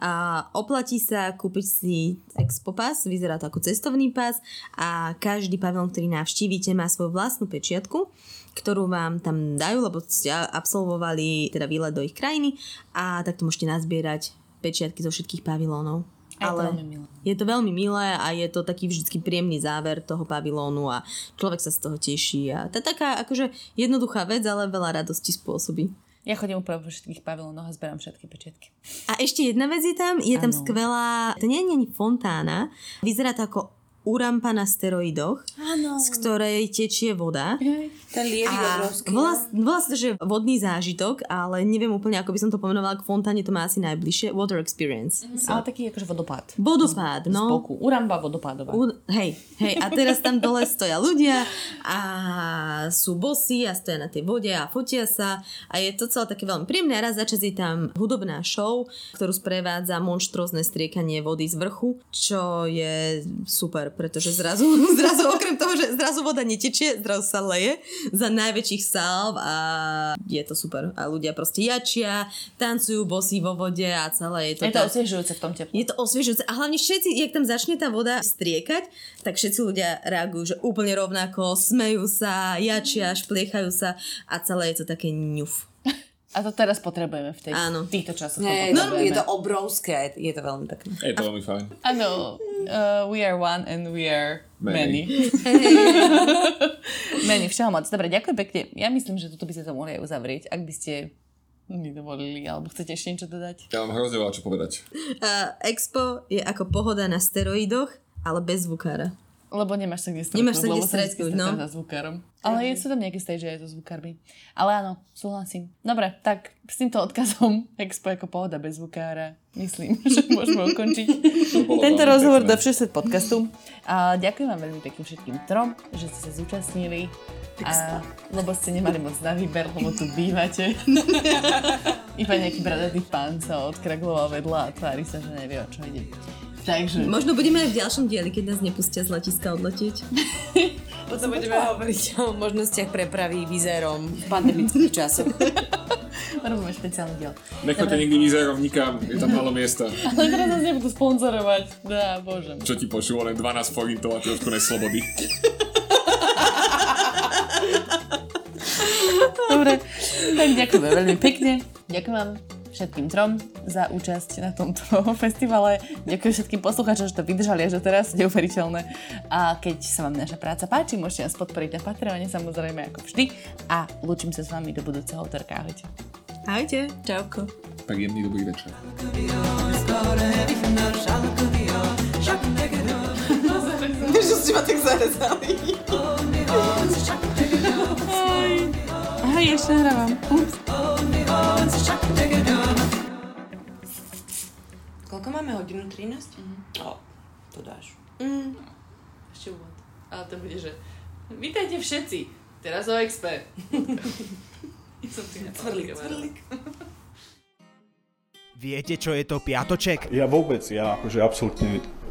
B: A oplatí sa kúpiť si Expo Pass, vyzerá to ako cestovný pas a každý pavilon, ktorý navštívite, má svoju vlastnú pečiatku ktorú vám tam dajú, lebo ste absolvovali teda výlet do ich krajiny a takto môžete nazbierať pečiatky zo všetkých pavilónov.
E: A je to veľmi milé.
B: je to veľmi milé a je to taký vždycky príjemný záver toho pavilónu a človek sa z toho teší. A to je taká akože jednoduchá vec, ale veľa radosti spôsobí.
E: Ja chodím úplne po všetkých pavilónoch a zberám všetky pečiatky.
B: A ešte jedna vec je tam, je tam
E: Áno.
B: skvelá, to nie je ani fontána, vyzerá to ako urampa na steroidoch,
D: Áno.
B: z ktorej tečie voda.
D: Ten lievý
B: A
D: obrovský.
B: volá, volá sa to, že vodný zážitok, ale neviem úplne, ako by som to pomenovala, k fontáne to má asi najbližšie. Water experience.
E: Ale taký akože vodopád.
B: Vodopád,
E: Z
B: no.
E: boku. Uramba vodopádová.
B: U, hej, hej, a teraz tam dole stoja ľudia a sú bosí a stoja na tej vode a fotia sa a je to celé také veľmi príjemné a raz za čas je tam hudobná show, ktorú sprevádza monštrózne striekanie vody z vrchu, čo je super, pretože zrazu, zrazu okrem toho, že zrazu voda netečie, zrazu sa leje za najväčších salv a je to super. A ľudia proste jačia, tancujú bosí vo vode a celé je to,
E: Je to
B: tak-
E: osviežujúce v tom teple.
B: je to osviežujúce. A hlavne všetci, jak tam začne tá voda striekať, tak všetci ľudia reagujú, že úplne rovnako, smejú sa, jačia, špliechajú sa a celé je to také ňuf.
E: A to teraz potrebujeme v, tej,
B: Áno.
E: v týchto časoch.
D: Nie,
E: to
D: je, to,
E: potrebujeme.
D: je to obrovské, je, to veľmi pekné.
C: Je to veľmi fajn.
E: Áno, uh, we are one and we are many.
C: Many.
E: many, všeho moc. Dobre, ďakujem pekne. Ja myslím, že toto by ste to mohli aj uzavrieť, ak by ste mi dovolili, alebo chcete ešte niečo dodať?
C: Ja mám hrozne veľa čo povedať.
B: Uh, Expo je ako pohoda na steroidoch, ale bez zvukára.
E: Lebo nemáš sa kde stretnúť.
B: Nemáš sa kde stretnúť, no.
E: so zvukárom. Ale je, sú tam nejaké stage, aj so zvukármi. Ale áno, súhlasím. Dobre, tak s týmto odkazom Expo ako pohoda bez zvukára myslím, že môžeme ukončiť tento rozhovor
C: pekné.
E: do Všeset podcastu. A ďakujem vám veľmi pekne všetkým trom, že ste sa zúčastnili. A, lebo ste nemali moc na výber, lebo tu bývate. Iba nejaký bradatý pán sa odkraglova vedľa a tvári sa, že nevie, o čo ide. Takže...
B: Možno budeme aj v ďalšom dieli, keď nás nepustia z letiska odletieť.
D: Potom budeme hovoriť o možnostiach prepravy vizérom v pandemických časoch.
E: Robíme špeciálny diel.
C: Nechoďte nikdy výzerom nikam, je tam málo miesta.
E: Ale teraz nás nebudú sponzorovať. Dá, bože.
C: Čo ti počulo, len 12 forintov a trošku neslobody.
E: Dobre, tak ďakujeme veľmi pekne. Ďakujem vám všetkým trom za účasť na tomto festivale. Ďakujem všetkým poslucháčom, že to vydržali až teraz, neuveriteľné. A keď sa vám naša práca páči, môžete nás podporiť na Patreone, samozrejme ako vždy. A lúčim sa s vami do budúceho útorka. Ahojte.
B: Ahojte.
D: Čauko.
C: Tak jemný dobrý večer.
D: Že ste ma tak zarezali.
E: Ahoj, ešte nahrávam. Ups.
D: Koľko máme hodinu? 13? Mm. O, to dáš.
E: Ešte úvod. Ale to bude, že Vítajte všetci. Teraz o XP. Som si
D: Cvrlik, cvrlik.
F: Viete, čo je to piatoček?
G: Ja vôbec, ja akože absolútne